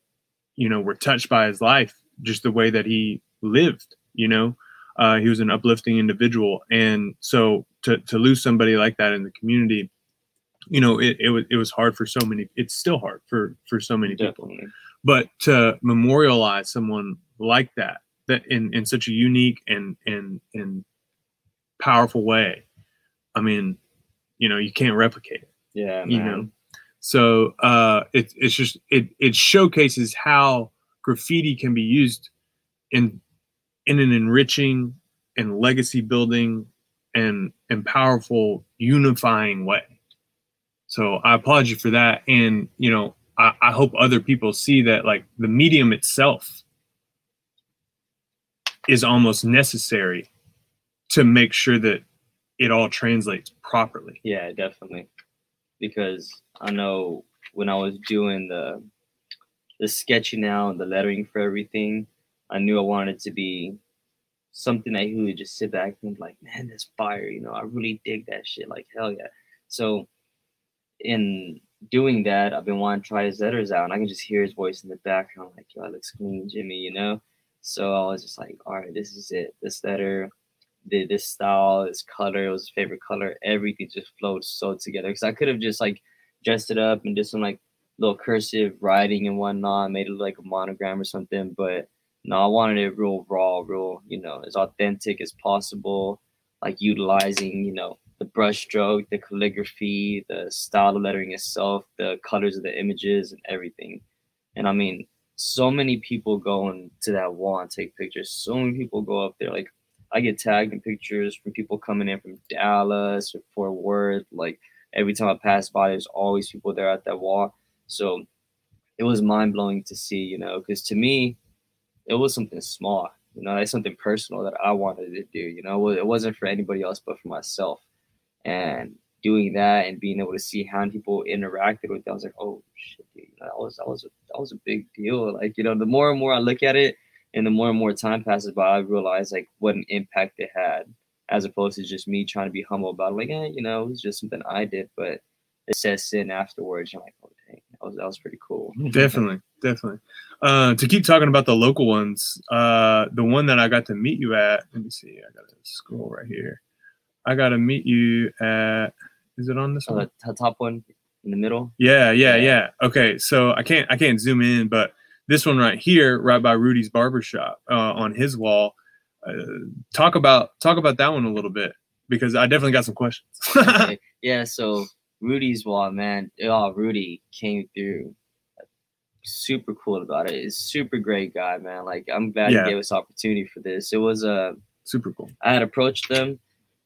[SPEAKER 1] you know, were touched by his life just the way that he lived. You know, uh, he was an uplifting individual, and so to to lose somebody like that in the community, you know, it it was it was hard for so many. It's still hard for for so many people. But to memorialize someone like that, that in in such a unique and and and powerful way, I mean, you know, you can't replicate it
[SPEAKER 2] Yeah, man.
[SPEAKER 1] you know? So uh it, it's just it it showcases how graffiti can be used in in an enriching and legacy building and and powerful unifying way. So i applaud you for that. And you know I, I hope other people see that like the medium itself is almost necessary to make sure that it all translates properly
[SPEAKER 2] Yeah, definitely. Because I know when I was doing the the sketching out and the lettering for everything, I knew I wanted to be something that he would just sit back and be like, man, this fire, you know, I really dig that shit. Like hell yeah. So in doing that, I've been wanting to try his letters out and I can just hear his voice in the background, like, yo, that looks clean, Jimmy, you know? So I was just like, all right, this is it. This letter, the this style, this color, it was his favorite color. Everything just flowed so together. Because I could have just like dressed it up and did some like little cursive writing and whatnot, made it look like a monogram or something. But no, I wanted it real raw, real, you know, as authentic as possible. Like utilizing, you know, the brush stroke, the calligraphy, the style of lettering itself, the colors of the images and everything. And I mean, so many people go into that wall and take pictures. So many people go up there. Like I get tagged in pictures from people coming in from Dallas or Fort Worth. Like every time I pass by, there's always people there at that wall. So it was mind blowing to see, you know, because to me, it was something small. You know, it's something personal that I wanted to do. You know, it wasn't for anybody else but for myself. And doing that and being able to see how people interacted with it, I was like, oh shit, dude, that was that was a, that was a big deal. Like, you know, the more and more I look at it, and the more and more time passes by, I realize like what an impact it had, as opposed to just me trying to be humble about it. Like, eh, you know, it was just something I did, but it sets in afterwards. I'm like, oh dang, that was that was pretty cool.
[SPEAKER 1] definitely definitely uh to keep talking about the local ones uh the one that i got to meet you at let me see i gotta scroll right here i gotta meet you at is it on this
[SPEAKER 2] So
[SPEAKER 1] one
[SPEAKER 2] the top one in the middle.
[SPEAKER 1] yeah yeah
[SPEAKER 2] Yeah.
[SPEAKER 1] okay so i can't i can't zoom in but this one right here right by rudy's barbershop uh on his wall uh, talk about talk about that one a little bit because i definitely got some questions
[SPEAKER 2] Okay. yeah, so Rudy's wall, man. Oh, Rudy came through super cool about it. He's a super great guy, man. Like I'm glad
[SPEAKER 1] Yeah.
[SPEAKER 2] he gave us opportunity for this. It was uh
[SPEAKER 1] super cool
[SPEAKER 2] I had approached them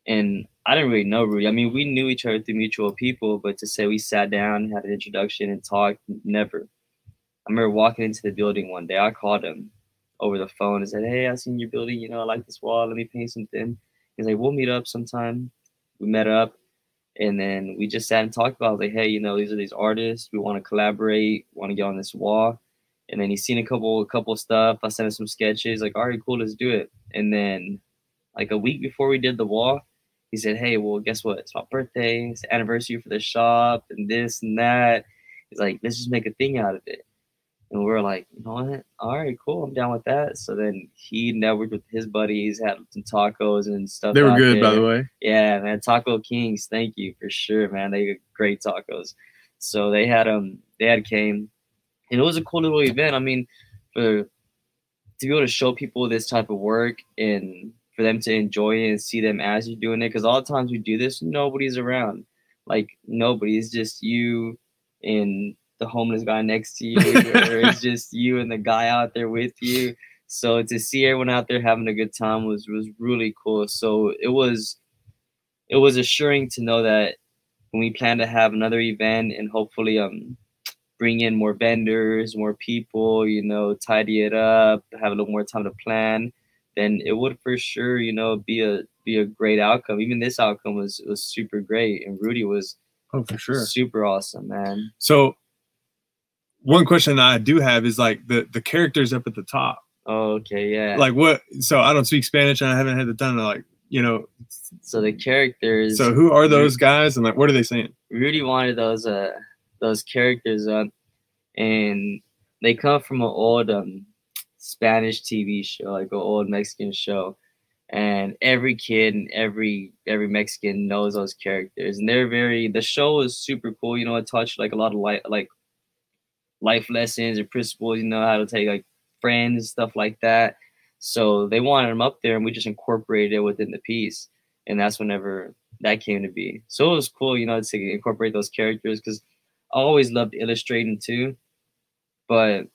[SPEAKER 2] and I didn't really know Rudy. I mean, we knew each other through mutual people, but to say we sat down, had an introduction and talked, never. I remember walking into the building one day. I called him over the phone and said, Hey, I seen your building, you know, I like this wall, let me paint something. He's like, We'll meet up sometime. We met up and then we just sat and talked about like, hey, you know, these are these artists. We want to collaborate, want to get on this wall. And then he's seen a couple a couple stuff. I sent him some sketches, like, all right, cool, let's do it. And then like a week before we did the wall, he said, Hey, well, guess what? It's my birthday, it's the anniversary for the shop, and this and that. He's like, let's just make a thing out of it. And we were like, you know what? All right, cool. I'm down with that. So then he networked with his buddies, had some tacos and stuff.
[SPEAKER 1] they were good by the way
[SPEAKER 2] Yeah, man, Taco Kings, thank you for sure, man. They got great tacos. So they had um they had came and it was a cool little event. I mean, for to be able to show people this type of work and for them to enjoy it and see them as you're doing it. Because all the times we do this, nobody's around. Like nobody. It's just you and the homeless guy next to you, or it's just you and the guy out there with you. So to see everyone out there having a good time was was really cool. So it was it was assuring to know that when we plan to have another event and hopefully um bring in more vendors, more people, you know, tidy it up, have a little more time to plan, then it would for sure, you know, be a be a great outcome. Even this outcome was was super great, and Rudy was
[SPEAKER 1] oh for sure
[SPEAKER 2] super awesome, man.
[SPEAKER 1] So one question I do have is like the the characters up at the top.
[SPEAKER 2] Oh, okay, yeah.
[SPEAKER 1] Like what? So I don't speak Spanish and I haven't had the time to like you know.
[SPEAKER 2] so the characters.
[SPEAKER 1] So who are those guys and like what are they saying?
[SPEAKER 2] Rudy wanted those uh those characters up, and they come from an old um Spanish TV show, like an old Mexican show. And every kid and every every Mexican knows those characters, and they're very. The show is super cool. You know, it touched like a lot of life, like life lessons or principles. You know how to take like friends, stuff like that. So they wanted them up there, and we just incorporated it within the piece, and that's whenever that came to be. So it was cool, you know, to incorporate those characters because I always loved illustrating too, but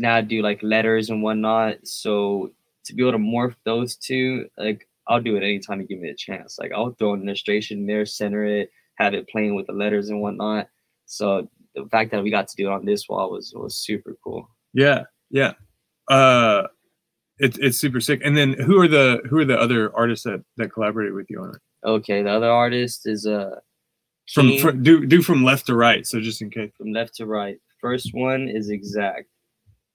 [SPEAKER 2] now I do like letters and whatnot. So to be able to morph those two, like I'll do it anytime you give me a chance. Like I'll throw an illustration there, center it, have it playing with the letters and whatnot. So the fact that we got to do it on this wall was was super cool.
[SPEAKER 1] Yeah, yeah. Uh it's it's super sick. And then who are the who are the other artists that that collaborated with you on it?
[SPEAKER 2] Okay, the other artist is uh
[SPEAKER 1] from, from do do from left to right, so just in case.
[SPEAKER 2] From left to right. First one is exact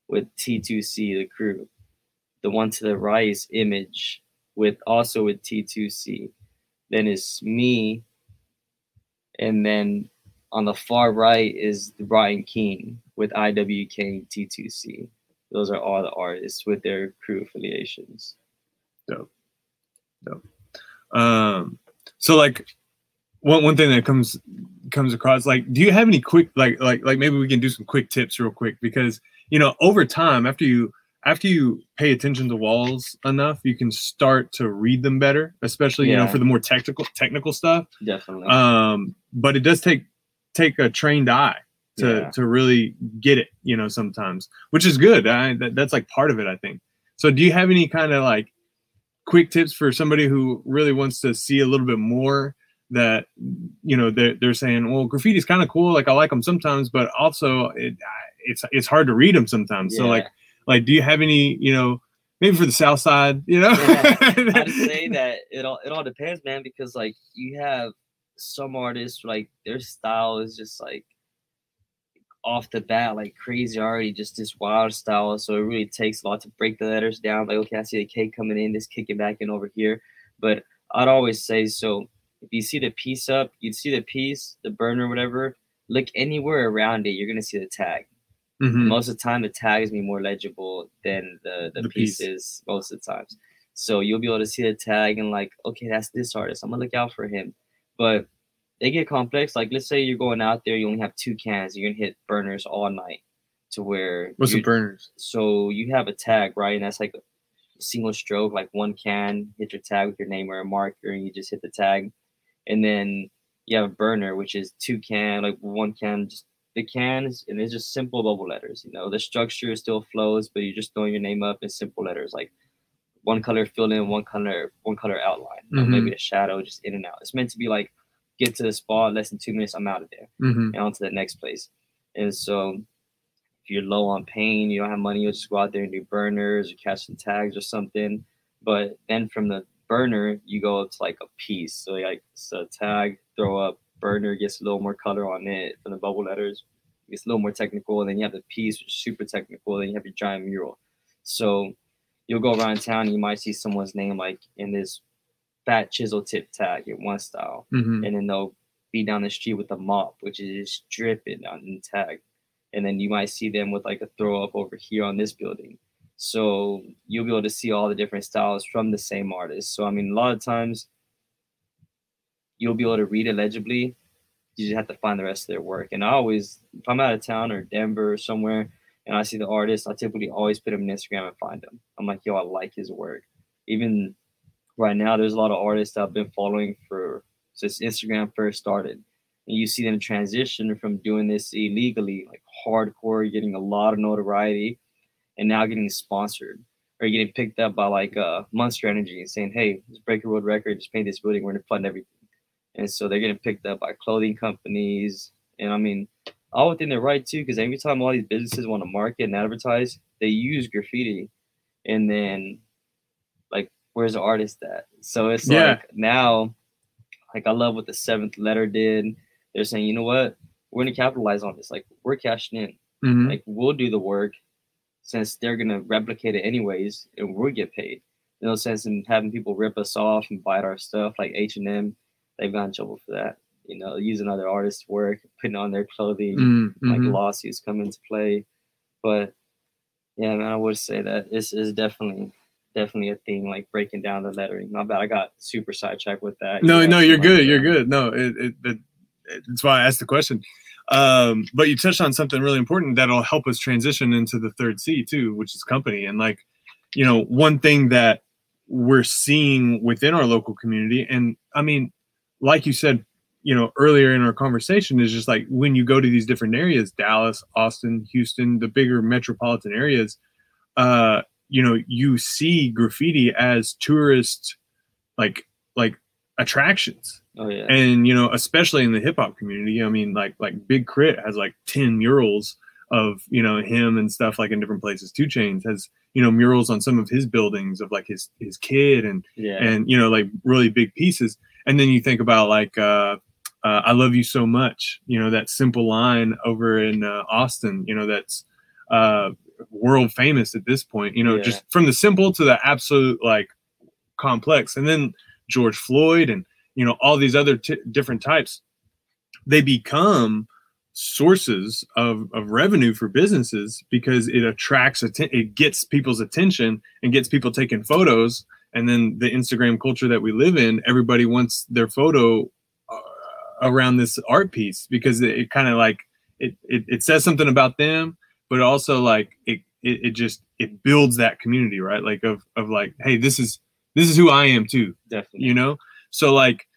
[SPEAKER 2] with T2C, the crew. The one to the right is Image with also with T2C. Then is me. And then on the far right is Brian King with IWK T2C. Those are all the artists with their crew affiliations.
[SPEAKER 1] Dope. Dope. Um, so like one one thing that comes comes across, like, do you have any quick like like like maybe we can do some quick tips real quick because you know over time after you after you pay attention to walls enough, you can start to read them better, especially you know for the more technical technical stuff.
[SPEAKER 2] Definitely.
[SPEAKER 1] Um, but it does take take a trained eye to yeah. to really get it, you know, sometimes, which is good. I, that, that's like part of it, I think. So, do you have any kind of like quick tips for somebody who really wants to see a little bit more? That you know they're, they're saying, well, graffiti's kind of cool. Like I like them sometimes, but also it, it's it's hard to read them sometimes. Yeah. So like like, do you have any you know maybe for the south side you know yeah,
[SPEAKER 2] i'd say that it all it all depends man because like you have some artists like their style is just like off the bat like crazy already, just this wild style. So it really takes a lot to break the letters down. Like, okay, I see the K coming in, this kicking back in over here. But I'd always say so if you see the piece up, you'd see the piece, the burner, whatever, look anywhere around it, you're gonna see the tag. Mm-hmm. Most of the time the tag is more legible than the, the, the pieces piece. most of the times. So you'll be able to see the tag and like, okay, that's this artist. I'm gonna look out for him. But they get complex. Like let's say you're going out there, you only have two cans, you're gonna hit burners all night to where
[SPEAKER 1] what's the burners?
[SPEAKER 2] So you have a tag, right? And that's like a single stroke, like one can, hit your tag with your name or a marker, and you just hit the tag. And then you have a burner, which is two can, like one can, just the cans, and it's just simple bubble letters. You know, the structure still flows, but you're just throwing your name up in simple letters, like one color fill in, one color, one color outline, mm-hmm. maybe a shadow just in and out. It's meant to be like get to the spot less than two minutes, I'm out of there mm-hmm. and on to the next place. And so if you're low on pain, you don't have money, you'll just go out there and do burners or catch some tags or something. But then from the burner, you go up to like a piece. So like so tag, throw up, burner gets a little more color on it from the bubble letters. It gets a little more technical. And then you have the piece, which is super technical. Then you have your giant mural. So you'll go around town and you might see someone's name like in this fat chisel tip tag in one style, mm-hmm. and then they'll be down the street with a mop, which is dripping on the tag, and then you might see them with like a throw up over here on this building. So you'll be able to see all the different styles from the same artist. So I mean, a lot of times you'll be able to read it legibly. You just have to find the rest of their work. And I always, if I'm out of town or Denver or somewhere, and I see the artist, I typically always put them in Instagram and find them. I'm like, yo, I like his work. Even right now there's a lot of artists I've been following for since Instagram first started. And you see them transition from doing this illegally, like hardcore, getting a lot of notoriety, and now getting sponsored or getting picked up by like uh, Monster Energy and saying, "Hey, this Breaker Road record, just paint this building, we're gonna fund everything." And so they're getting picked up by clothing companies, and I mean, all within their right too, because every time all these businesses want to market and advertise, they use graffiti, and then like, where's the artist at? So it's yeah. like now, like I love what the seventh letter did. They're saying, you know what, we're gonna capitalize on this. Like we're cashing in. Mm-hmm. Like we'll do the work since they're gonna replicate it anyways, and we'll get paid. No sense in having people rip us off and bite our stuff like H and M. They've got in trouble for that. You know, using other artists' work, putting on their clothing, mm-hmm. like lawsuits come into play. But Yeah, man, I would say that this is definitely definitely a thing, like breaking down the lettering. My bad, I got super sidetracked with that.
[SPEAKER 1] No,
[SPEAKER 2] You
[SPEAKER 1] no, you're good.
[SPEAKER 2] like
[SPEAKER 1] You're good. No, it, it, it, that's why I asked the question. Um, but you touched on something really important that'll help us transition into the third C too, which is company. And like, you know, one thing that we're seeing within our local community, and I mean, like you said, you know, earlier in our conversation, is just like when you go to these different areas, Dallas, Austin, Houston, the bigger metropolitan areas, uh, you know, you see graffiti as tourist, like like attractions
[SPEAKER 2] Oh yeah.
[SPEAKER 1] and you know especially in the hip hop community i mean like like Big K.R.I.T. has like 10 murals of you know him and stuff like in different places 2 Chainz has you know murals on some of his buildings of like his his kid and
[SPEAKER 2] yeah.
[SPEAKER 1] and you know like really big pieces and then you think about like uh, uh i love you so much you know that simple line over in uh, austin you know that's uh world famous at this point you know
[SPEAKER 2] Yeah.
[SPEAKER 1] just from the simple to the absolute like complex and then george floyd and you know all these other t- different types they become sources of, of revenue for businesses because it attracts atten- it gets people's attention and gets people taking photos and then the instagram culture that we live in everybody wants their photo uh, around this art piece because it, it kind of like it, it it says something about them but also like it, it it just it builds that community right? Like of of like hey this is this is who i am too
[SPEAKER 2] definitely.
[SPEAKER 1] you know? So like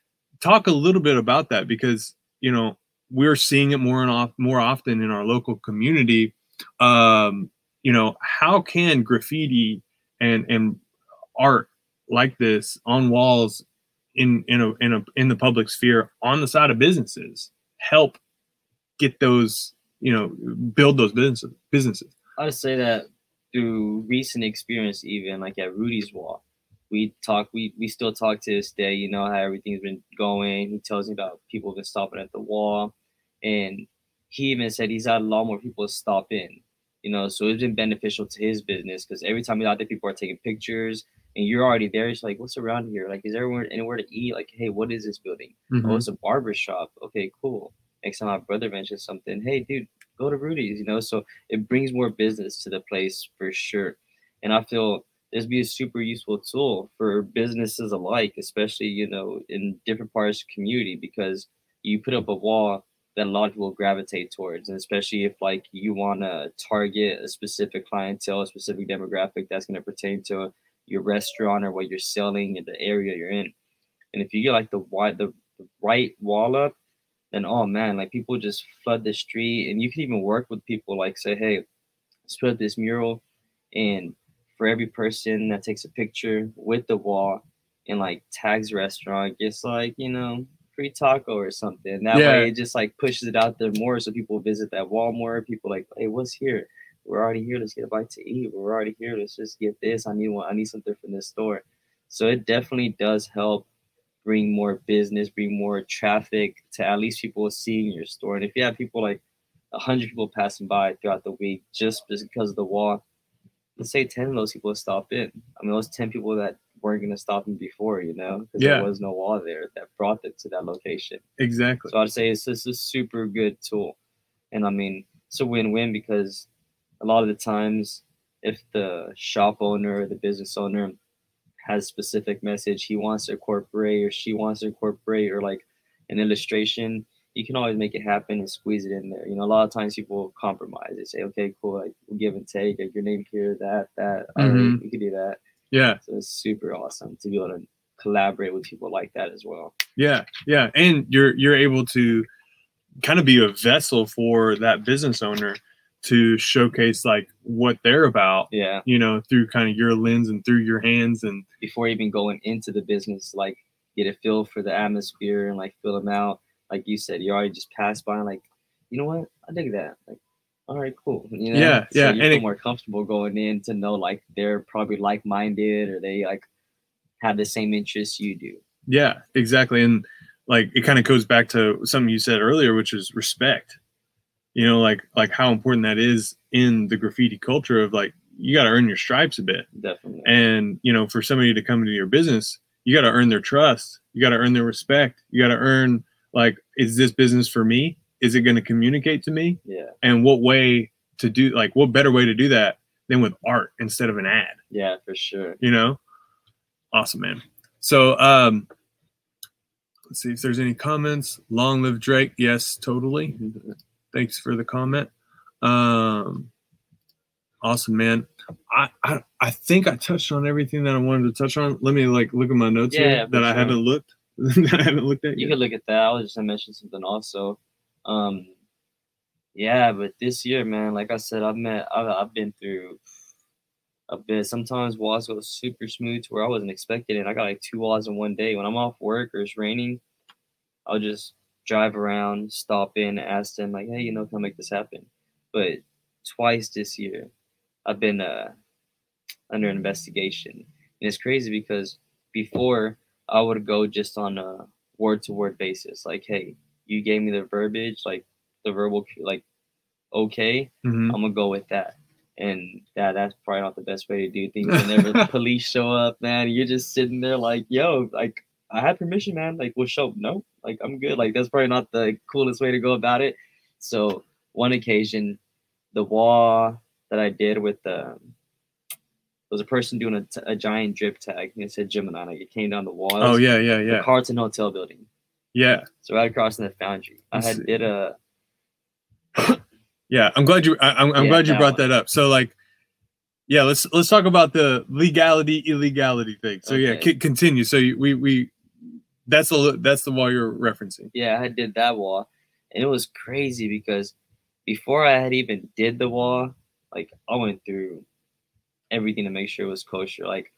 [SPEAKER 1] talk a little bit about that because you know we're seeing it more and off more often in our local community. Um you know how can graffiti and and art like this on walls in in a in a in the public sphere on the side of businesses help get those you know build those businesses businesses
[SPEAKER 2] I'd say that through recent experience, even like at Rudy's Wall, we talk. We we still talk to this day. You know how everything's been going. He tells me about people have been stopping at the wall, and he even said he's had a lot more people stop in. You know, so it's been beneficial to his business because every time he's out there, people are taking pictures, and you're already there. It's like, what's around here? Like, is there anywhere, to eat? Like, hey, what is this building? Oh, mm-hmm. it's a barber shop. Okay, cool. Next time my brother mentions something, hey, dude, go to Rudy's, you know? So it brings more business to the place for sure. And I feel this be a super useful tool for businesses alike, especially, you know, in different parts of the community, because you put up a wall that a lot of people gravitate towards, and especially if like you want to target a specific clientele, a specific demographic that's going to pertain to your restaurant or what you're selling in the area you're in. And if you get like the wide the, the right wall up, then oh man, like people just flood the street, and you can even work with people like say, hey, let's put up this mural, and for every person that takes a picture with the wall and like tags restaurant, gets like you know free taco or something. That
[SPEAKER 1] Yeah.
[SPEAKER 2] way, it just like pushes it out there more, so people visit that wall more. People like, hey, what's here? We're already here. Let's get a bite to eat. We're already here. Let's just get this. I need one. I need something from this store. So it definitely does help bring more business, bring more traffic to at least people seeing your store. And if you have people like a hundred people passing by throughout the week just because of the wall, let's say ten of those people stop in. I mean, those ten people that weren't gonna stop in before, you know, because
[SPEAKER 1] Yeah.
[SPEAKER 2] there was no wall there that brought them to that location.
[SPEAKER 1] exactly
[SPEAKER 2] So I'd say it's just a super good tool. And I mean, it's a win-win because a lot of the times if the shop owner or the business owner has specific message he wants to incorporate or she wants to incorporate or like an illustration, you can always make it happen and squeeze it in there. You know, a lot of times people compromise. They say, okay, cool, like we'll give and take, like your name here, that, that. All right,
[SPEAKER 1] mm-hmm.
[SPEAKER 2] we can do that.
[SPEAKER 1] yeah
[SPEAKER 2] So it's super awesome to be able to collaborate with people like that as well.
[SPEAKER 1] Yeah, yeah, and you're you're able to kind of be a vessel for that business owner to showcase like what they're about,
[SPEAKER 2] Yeah.
[SPEAKER 1] you know, through kind of your lens and through your hands and
[SPEAKER 2] before even going into the business, like get a feel for the atmosphere and like fill them out. Like you said, you already just passed by and like, you know what? I dig that. Like, all right, cool. You know?
[SPEAKER 1] Yeah,
[SPEAKER 2] So
[SPEAKER 1] yeah,
[SPEAKER 2] you
[SPEAKER 1] and
[SPEAKER 2] feel
[SPEAKER 1] it-
[SPEAKER 2] more comfortable going in to know like they're probably like minded or they like have the same interests you do.
[SPEAKER 1] yeah, exactly. And like it kind of goes back to something you said earlier, which is respect. You know, like like how important that is in the graffiti culture of like you got to earn your stripes a bit.
[SPEAKER 2] Definitely.
[SPEAKER 1] and you know for somebody to come into your business you got to earn their trust you got to earn their respect you got to earn like is this business for me is it going to communicate to me
[SPEAKER 2] yeah.
[SPEAKER 1] and what way to do like what better way to do that than with art instead of an ad.
[SPEAKER 2] Yeah, for sure.
[SPEAKER 1] You know, awesome, man. So, um, let's see if there's any comments. Long live Drake. Yes, totally. Thanks for the comment. Um, awesome, man. I, I I think I touched on everything that I wanted to touch on. Let me like look at my notes
[SPEAKER 2] Yeah,
[SPEAKER 1] here that I haven't looked. that I haven't looked at
[SPEAKER 2] You
[SPEAKER 1] yet.
[SPEAKER 2] could look at that. I was just gonna mention something also. Um, yeah, but this year, man, like I said, I've met, I've, I've been through a bit. Sometimes walls go super smooth to where I wasn't expecting it. I got like two walls in one day. When I'm off work or it's raining, I'll just drive around, stop in, ask them like, hey, you know, can I make this happen? But twice this year, I've been uh, under investigation, and it's crazy because before I would go just on a word to word basis. Like, hey, you gave me the verbiage, like the verbal, like, okay,
[SPEAKER 1] Mhm.
[SPEAKER 2] I'm gonna go with that. And that that's probably not the best way to do things. Whenever the police show up, man, you're just sitting there like, yo, like I had permission, man. Like, we'll show. No, like I'm good. Like that's probably not the coolest way to go about it. So one occasion, the wall that I did with the there was a person doing a, t- a giant drip tag and it said Gemini. Like it came down the wall.
[SPEAKER 1] Oh
[SPEAKER 2] was
[SPEAKER 1] yeah, yeah,
[SPEAKER 2] the
[SPEAKER 1] yeah,
[SPEAKER 2] Carlton Hotel building.
[SPEAKER 1] yeah,
[SPEAKER 2] So right across in the foundry. I had did a
[SPEAKER 1] yeah. I'm glad you. I, I'm, I'm
[SPEAKER 2] Yeah,
[SPEAKER 1] glad you brought
[SPEAKER 2] one.
[SPEAKER 1] that up. So like, yeah, let's let's talk about the legality illegality thing. So yeah, c- continue. So you, we we that's the that's the wall you're referencing.
[SPEAKER 2] yeah, I did that wall, and it was crazy because before I had even did the wall, like I went through everything to make sure it was kosher. Like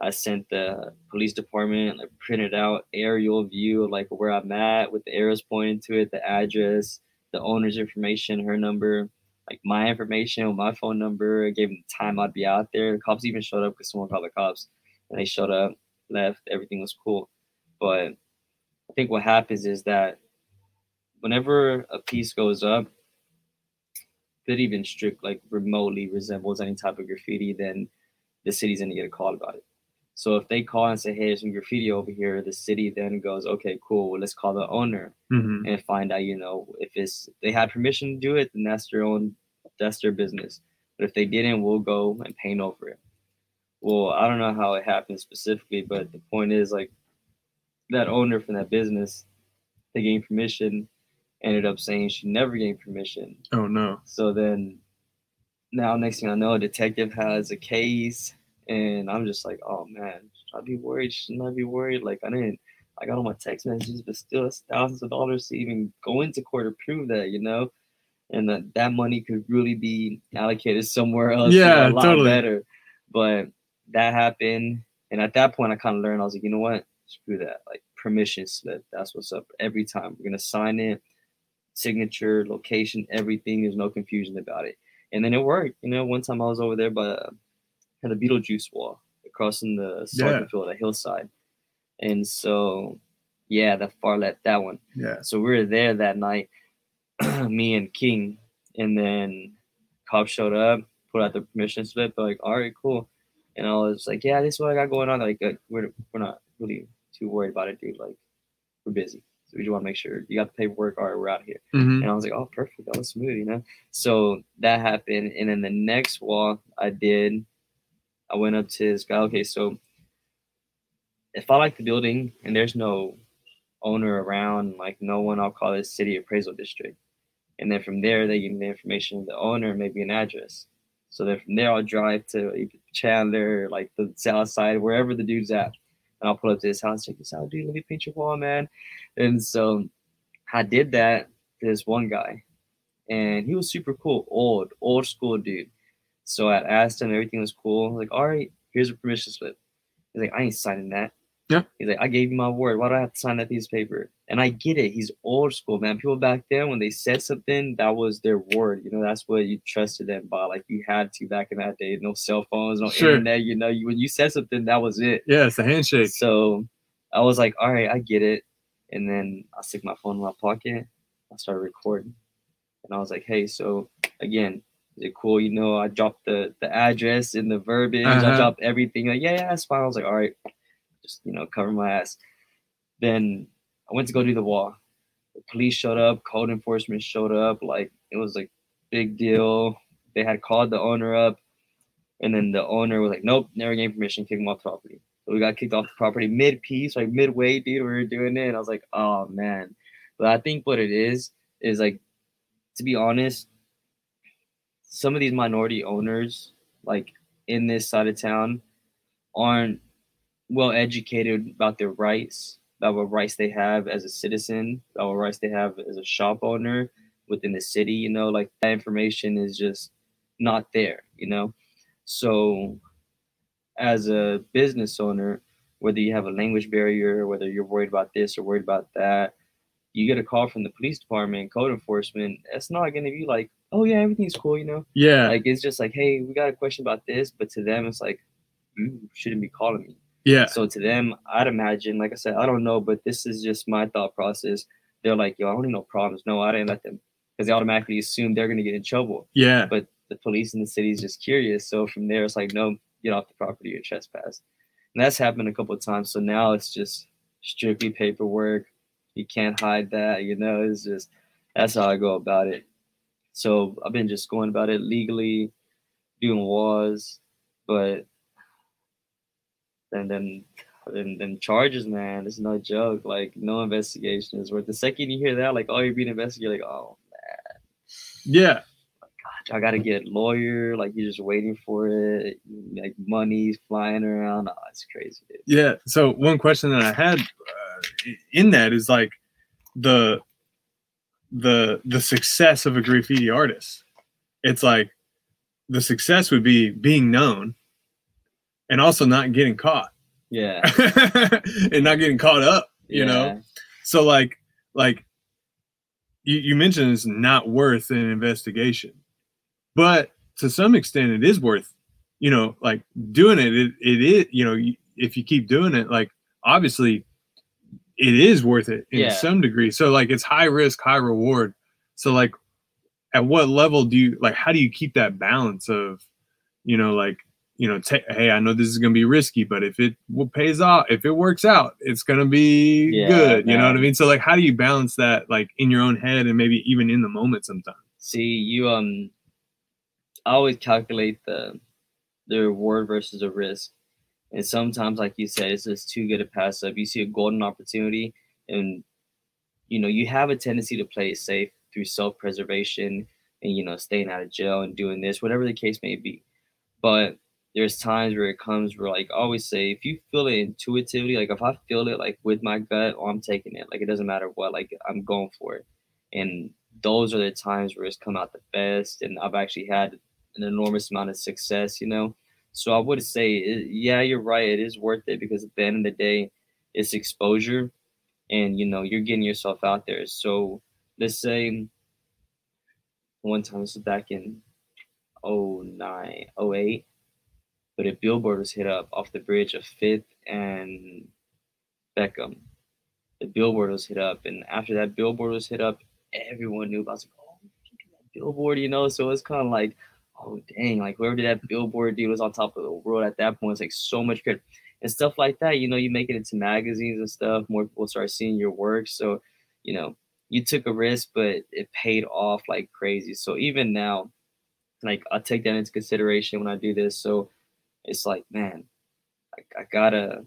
[SPEAKER 2] I sent the police department like printed out aerial view of like where I'm at with the arrows pointing to it, the address, the owner's information, her number, like my information, my phone number. I gave them the time I'd be out there. The cops even showed up because someone called the cops, and they showed up, left, everything was cool. But I think what happens is that whenever a piece goes up that even strict like remotely resembles any type of graffiti, then the city's gonna get a call about it. So if they call and say, "Hey, there's some graffiti over here," the city then goes, "Okay, cool. Well, let's call the owner
[SPEAKER 1] Mhm.
[SPEAKER 2] and find out, you know, if it's they had permission to do it, then that's their own, that's their business. But if they didn't, we'll go and paint over it. Well, I don't know how it happened specifically, but the point is like that owner from that business, they gained permission, ended up saying she never gained permission.
[SPEAKER 1] Oh no.
[SPEAKER 2] So then now next thing I know, a detective has a case and I'm just like, oh man, should I be worried? Shouldn't I be worried? Like I didn't I got all my text messages, but still it's thousands of dollars to even go into court to prove that, you know? And that that money could really be allocated somewhere else.
[SPEAKER 1] Yeah,
[SPEAKER 2] a lot
[SPEAKER 1] totally.
[SPEAKER 2] better. But that happened. And at that point I kind of learned, I was like, you know what? Screw that. Like permission slip. That's what's up every time. We're gonna sign it, signature, location, everything. There's no confusion about it. And then it worked. You know, one time I was over there by uh, had a Beetlejuice wall across in the
[SPEAKER 1] Yeah.
[SPEAKER 2] field at Hillside. And so yeah, the far left that one.
[SPEAKER 1] Yeah.
[SPEAKER 2] So we were there that night, me and King, and then cops showed up, put out the permission slip. Like, all right, cool. And I was like, yeah, this is what I got going on. Like, uh, we're we're not really too worried about it, dude. Like, we're busy, so we just want to make sure you got the paperwork. All right, we're out here.
[SPEAKER 1] Mhm.
[SPEAKER 2] And I was like, oh, perfect. That was smooth, you know? So that happened. And then the next wall I did, I went up to this guy. Okay, so if I like the building and there's no owner around, like no one, I'll call it city appraisal district. And then from there, they give me the information of the owner, maybe an address. So then from there, I'll drive to Chandler, like the south side, wherever the dude's at. And I'll pull up to his house, check this out, dude. Let me paint your wall, man. And so I did that this one guy, and he was super cool, old, old school dude. So I asked him, everything was cool. I was like, all right, here's a permission slip. He's like, I ain't signing that.
[SPEAKER 1] Yeah.
[SPEAKER 2] He's like, I gave you my word. Why do I have to sign that piece of paper? And I get it. He's old school, man. People back then, when they said something, that was their word. You know, that's what you trusted them by. Like you had to back in that day. No cell phones, no
[SPEAKER 1] Sure.
[SPEAKER 2] internet. You know, you, when you said something, that was it.
[SPEAKER 1] Yeah, it's a handshake.
[SPEAKER 2] So I was like, all right, I get it. And then I stick my phone in my pocket. I started recording. And I was like, hey, so again, is it cool? You know, I dropped the the address and the verbiage.
[SPEAKER 1] Uh-huh.
[SPEAKER 2] I dropped everything. Like, yeah, yeah, that's fine. I was like, all right, just you know, cover my ass. Then I went to go do the wall. The police showed up, code enforcement showed up. Like it was like big deal. They had called the owner up. And then the owner was like, nope, never gave permission, kick him off the property. So we got kicked off the property mid piece, like midway, dude. We were doing it. And I was like, oh man. But I think what it is is like, to be honest, some of these minority owners, like in this side of town, aren't well educated about their rights, about what rights they have as a citizen, about what rights they have as a shop owner within the city. You know, like that information is just not there. You know, so as a business owner, whether you have a language barrier, whether you're worried about this or worried about that, you get a call from the police department, code enforcement. It's not going to be like, oh yeah, everything's cool, you know.
[SPEAKER 1] Yeah.
[SPEAKER 2] Like it's just like, hey, we got a question about this, but to them, it's like, mm, you shouldn't be calling me.
[SPEAKER 1] Yeah.
[SPEAKER 2] So to them, I'd imagine, like I said, I don't know, but this is just my thought process. They're like, yo, I don't need no problems. No, I didn't let them because they automatically assume they're gonna get in trouble.
[SPEAKER 1] Yeah.
[SPEAKER 2] But the police in the city is just curious. So from there, it's like, no, get off the property, you're trespass. And that's happened a couple of times. So now it's just strictly paperwork. You can't hide that, you know, it's just that's how I go about it. So I've been just going about it legally, doing was, but then then then then charges, man, it's no joke. Like no investigation is worth. The second you hear that, like, oh, you're being investigated, like, oh man.
[SPEAKER 1] Yeah.
[SPEAKER 2] God, I gotta get a lawyer. Like you're just waiting for it. Like money's flying around. Oh, it's crazy. Dude.
[SPEAKER 1] Yeah. So one question that I had uh, in that is like the the the success of a graffiti artist. It's like the success would be being known and also not getting caught
[SPEAKER 2] Yeah.
[SPEAKER 1] and not getting caught up, you know? So like like you, you mentioned it's not worth an investigation. But to some extent it is worth, you know, like doing it, it, it is, you know, if you keep doing it, like obviously it is worth it in
[SPEAKER 2] Yeah.
[SPEAKER 1] some degree. So like it's high risk, high reward. So like at what level do you like how do you keep that balance of, you know, like you know, ta hey, I know this is gonna be risky, but if it will pays off, if it works out, it's gonna be
[SPEAKER 2] Yeah,
[SPEAKER 1] good. You know what I mean? So like, how do you balance that, like in your own head, and maybe even in the moment sometimes?
[SPEAKER 2] See, you um, I always calculate the the reward versus the risk, and sometimes, like you said, it's just too good to pass up. You see a golden opportunity, and you know you have a tendency to play it safe through self preservation and you know staying out of jail and doing this, whatever the case may be. But there's times where it comes where like I always say if you feel it intuitively, like if I feel it like with my gut, oh, I'm taking it. Like it doesn't matter what, like I'm going for it. And those are the times where it's come out the best and I've actually had an enormous amount of success, you know. So I would say, yeah, you're right. It is worth it because at the end of the day, it's exposure, and you know you're getting yourself out there. So let's say one time this was back in 09, 08, but a billboard was hit up off the bridge of Fifth and Beckham. The billboard was hit up, and after that billboard was hit up, everyone knew about. it. I was like, oh, that billboard, you know. So it's kind of like, oh dang, like whoever did that billboard deal was on top of the world at that point. It's like so much credit and stuff like that. You know, you make it into magazines and stuff. More people start seeing your work. So, you know, you took a risk, but it paid off like crazy. So even now, like I take that into consideration when I do this. So it's like, man, I, I gotta,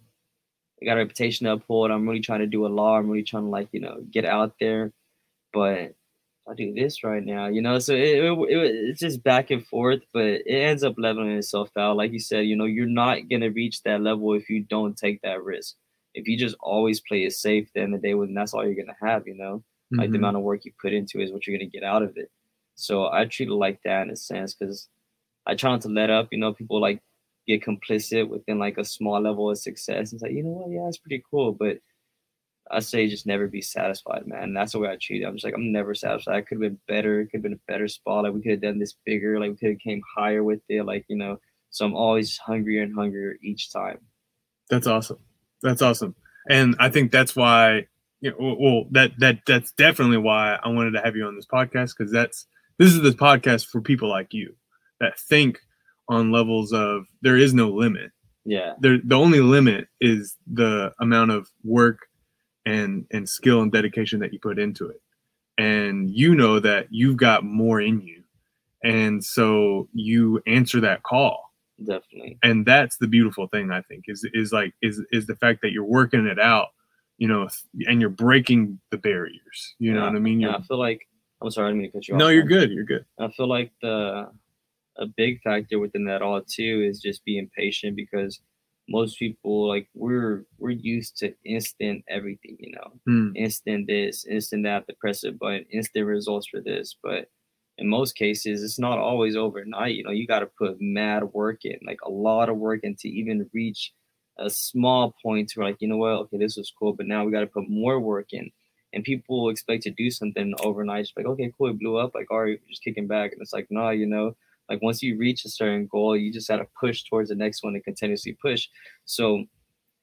[SPEAKER 2] I got a reputation to uphold. I'm really trying to do a law. I'm really trying to like, you know, get out there. But I do this right now, you know. So it, it, it- it's just back and forth, but it ends up leveling itself out. Like you said, you know, you're not gonna reach that level if you don't take that risk. If you just always play it safe, at the end of the day, when that's all you're gonna have, you know, like the
[SPEAKER 1] Mhm.
[SPEAKER 2] amount of work you put into it is what you're gonna get out of it. So I treat it like that in a sense because I try not to let up. You know, people like get complicit within like a small level of success. It's like, you know what, yeah, it's pretty cool, but I say just never be satisfied, man. That's the way I treat it. I'm just like, I'm never satisfied. I could have been better. It could have been a better spot. Like we could have done this bigger. Like we could have came higher with it. Like, you know, so I'm always hungrier and hungrier each time.
[SPEAKER 1] That's awesome. That's awesome. And I think that's why, you know, well, that that that's definitely why I wanted to have you on this podcast because that's this is the podcast for people like you that think on levels of there is no limit.
[SPEAKER 2] Yeah.
[SPEAKER 1] There, the only limit is the amount of work and and skill and dedication that you put into it. And you know that you've got more in you, and so you answer that call
[SPEAKER 2] Definitely.
[SPEAKER 1] and that's the beautiful thing i think is is like is is the fact that you're working it out you know and you're breaking the barriers you know what i mean
[SPEAKER 2] Yeah, I feel like I'm sorry, I didn't mean to cut you off.
[SPEAKER 1] no you're good you're good
[SPEAKER 2] I feel like the a big factor within that all too is just being patient because most people like we're we're used to instant everything, you know,
[SPEAKER 1] Hmm.
[SPEAKER 2] instant this, instant that, the press a button, instant results for this. But in most cases, it's not always overnight. You know, you got to put mad work in, like a lot of work in to even reach a small point to like, you know what, okay, this was cool, but now we got to put more work in. And people expect to do something overnight. It's like, okay, cool, it blew up. Like, all right, just kicking back. And it's like, no, you know, like once you reach a certain goal, you just got to push towards the next one and continuously push. So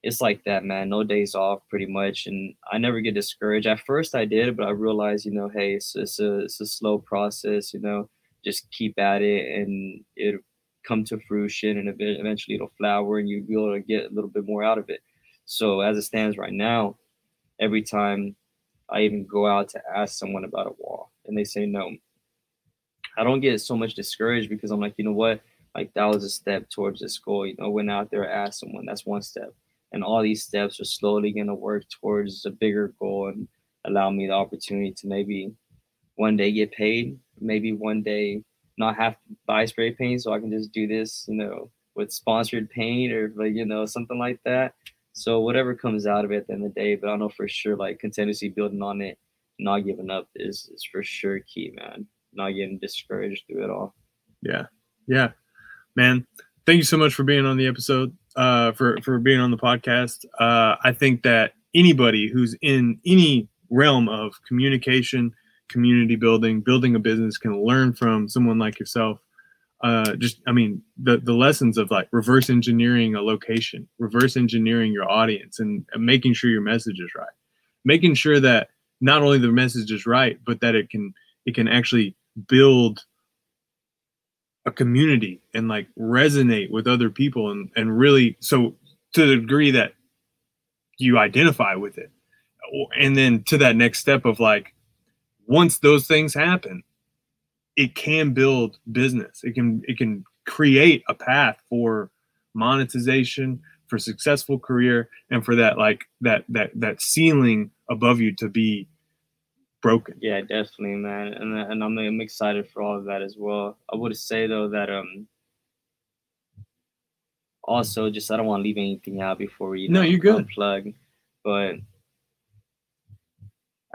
[SPEAKER 2] it's like that, man. No days off, pretty much. And I never get discouraged. At first, I did, but I realized, you know, hey, it's, it's a it's a slow process. You know, just keep at it, and it'll come to fruition, and eventually it'll flower, and you'll be able to get a little bit more out of it. So as it stands right now, every time I even go out to ask someone about a wall, and they say no, I don't get so much discouraged because I'm like, you know what, like that was a step towards this goal. You know, went out there, asked someone, that's one step. And all these steps are slowly going to work towards a bigger goal and allow me the opportunity to maybe one day get paid maybe one day not have to buy spray paint so i can just do this you know with sponsored paint or like you know something like that. So whatever comes out of it at the end of the day but i know for sure like continuously building on it not giving up is is for sure key man not getting discouraged through it all
[SPEAKER 1] Yeah. Yeah. Man, thank you so much for being on the episode, uh, for, for being on the podcast. Uh, I think that anybody who's in any realm of communication, community building, building a business can learn from someone like yourself. Uh, just, I mean, the, the lessons of like reverse engineering a location, reverse engineering your audience, and, and making sure your message is right, making sure that not only the message is right, but that it can it can actually build a community and like resonate with other people and and really so to the degree that you identify with it and then to that next step of like once those things happen it can build business. It can it can create a path for monetization for successful career and for that like that that that ceiling above you to be broken
[SPEAKER 2] Yeah, definitely, man, and and I'm I'm excited for all of that as well. I would say though that um also just I don't want to leave anything out before we you
[SPEAKER 1] No,
[SPEAKER 2] know,
[SPEAKER 1] you're good.
[SPEAKER 2] unplug, but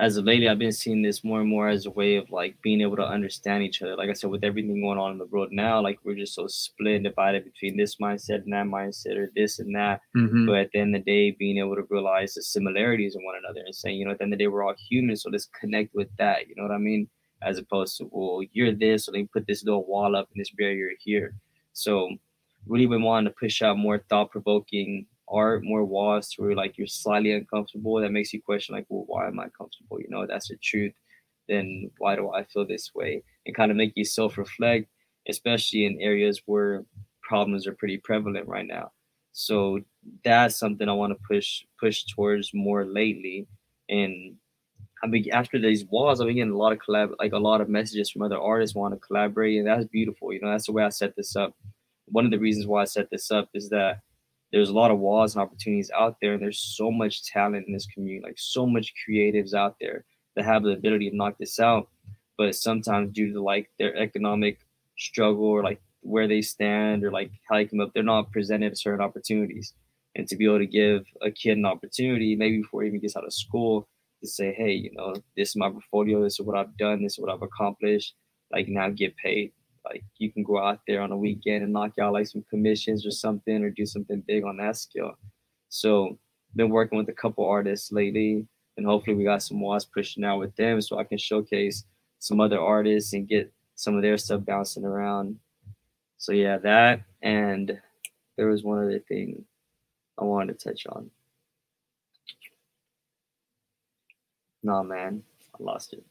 [SPEAKER 2] as of lately, I've been seeing this more and more as a way of like being able to understand each other. Like I said, with everything going on in the world now, like we're just so split and divided between this mindset and that mindset, or this and that.
[SPEAKER 1] Mhm.
[SPEAKER 2] But at the end of the day, being able to realize the similarities in one another and saying, you know, at the end of the day, we're all human, so let's connect with that. You know what I mean? As opposed to, well, you're this, so they put this little wall up and this barrier here. So really been wanting to push out more thought provoking art, more walls where like you're slightly uncomfortable. That makes you question like, well, why am I comfortable? You know, that's the truth. Then why do I feel this way? And kind of make you self-reflect, especially in areas where problems are pretty prevalent right now. So that's something I want to push push towards more lately. And I mean, after these walls, I've been getting a lot of collab, like a lot of messages from other artists want to collaborate, and that's beautiful. You know, that's the way I set this up. One of the reasons why I set this up is that there's a lot of walls and opportunities out there, and there's so much talent in this community, like so much creatives out there that have the ability to knock this out. But sometimes due to like their economic struggle or like where they stand or like how they come up, they're not presented certain opportunities. And to be able to give a kid an opportunity, maybe before he even gets out of school, to say, hey, you know, this is my portfolio, this is what I've done, this is what I've accomplished, like now get paid. Like you can go out there on a weekend and knock out like some commissions or something or do something big on that scale. So been working with a couple artists lately and hopefully we got some walls pushing out with them so I can showcase some other artists and get some of their stuff bouncing around. So yeah, that and there was one other thing I wanted to touch on. Nah, man, I lost it.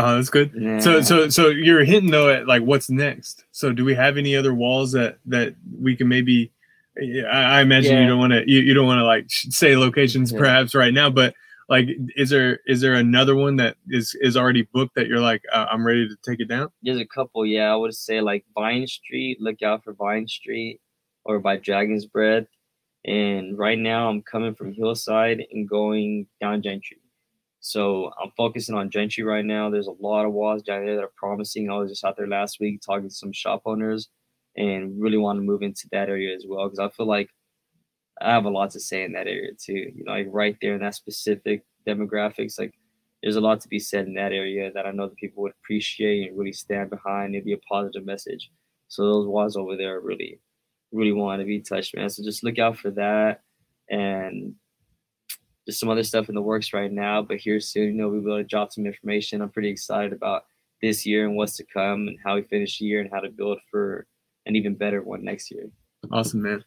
[SPEAKER 1] Oh, that's good. So
[SPEAKER 2] Yeah.
[SPEAKER 1] so so you're hinting though at like what's next. So do we have any other walls that that we can maybe? I, I imagine you don't want to you, you don't want to like say locations
[SPEAKER 2] Yeah.
[SPEAKER 1] perhaps right now, but like is there is there another one that is is already booked that you're like uh, I'm ready to take it down?
[SPEAKER 2] There's a couple, yeah. I would say like Vine Street. Look out for Vine Street. or by Dragon's Breath. And right now, I'm coming from Hillside and going down Gentry. So I'm focusing on Gentry right now. There's a lot of walls down there that are promising. I was just out there last week talking to some shop owners and really want to move into that area as well because I feel like I have a lot to say in that area too. You know, like right there in that specific demographics, like there's a lot to be said in that area that I know that people would appreciate and really stand behind. It'd be a positive message. So those walls over there really, really want to be touched, man. So just look out for that and just some other stuff in the works right now. But here soon, you know, we'll be able to drop some information. I'm pretty excited about this year and what's to come and how we finish the year and how to build for an even better one next year.
[SPEAKER 1] Awesome, man.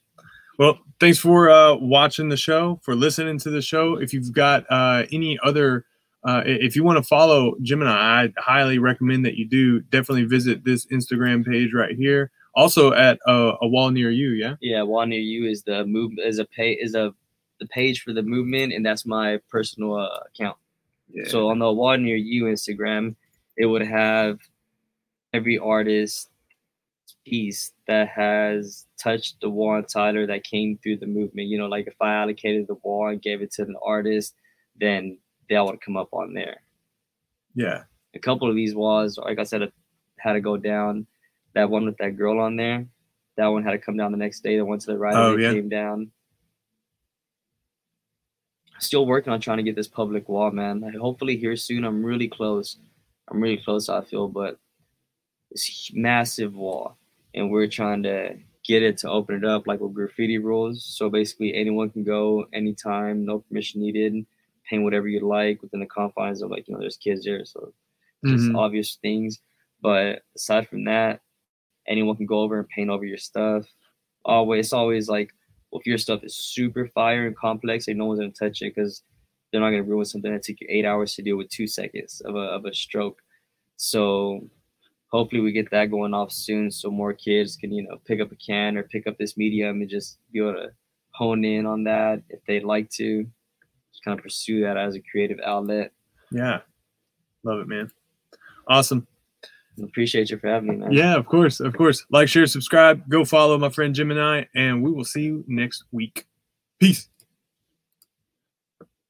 [SPEAKER 1] Well, thanks for uh, watching the show, for listening to the show. If you've got uh, any other, uh, if you want to follow Jim and I, I highly recommend that you do. Definitely visit this Instagram page right here. Also at uh, a wall near you, yeah.
[SPEAKER 2] Yeah, wall near you is the move is a pay is a the page for the movement, and that's my personal uh, account. Yeah. So on the wall near you Instagram, it would have every artist piece that has touched the wall Tyler that came through the movement. You know, like if I allocated the wall and gave it to an artist, then that would come up on there.
[SPEAKER 1] Yeah.
[SPEAKER 2] A couple of these walls, like I said, had to go down. That one with that girl on there, that one had to come down the next day. The one to the right oh, yeah. came down. Still working on trying to get this public wall, man. hopefully here soon. I'm really close. I'm really close. I feel, but this massive wall and we're trying to get it to open it up like with graffiti rules. So basically, anyone can go anytime, no permission needed, paint whatever you like within the confines of like you know there's kids there, so just mm-hmm. obvious things. But aside from that, anyone can go over and paint over your stuff. Always, it's always like well, if your stuff is super fire and complex, like no one's gonna touch it because they're not gonna ruin something that took you eight hours to deal with two seconds of a of a stroke. So hopefully we get that going off soon so more kids can you know pick up a can or pick up this medium and just be able to hone in on that if they'd like to. Just kind of pursue that as a creative outlet.
[SPEAKER 1] Yeah. Love it man. Awesome
[SPEAKER 2] appreciate you for having me man.
[SPEAKER 1] Yeah of course of course. Like share subscribe. Go follow my friend jim and i and we will see you next week. Peace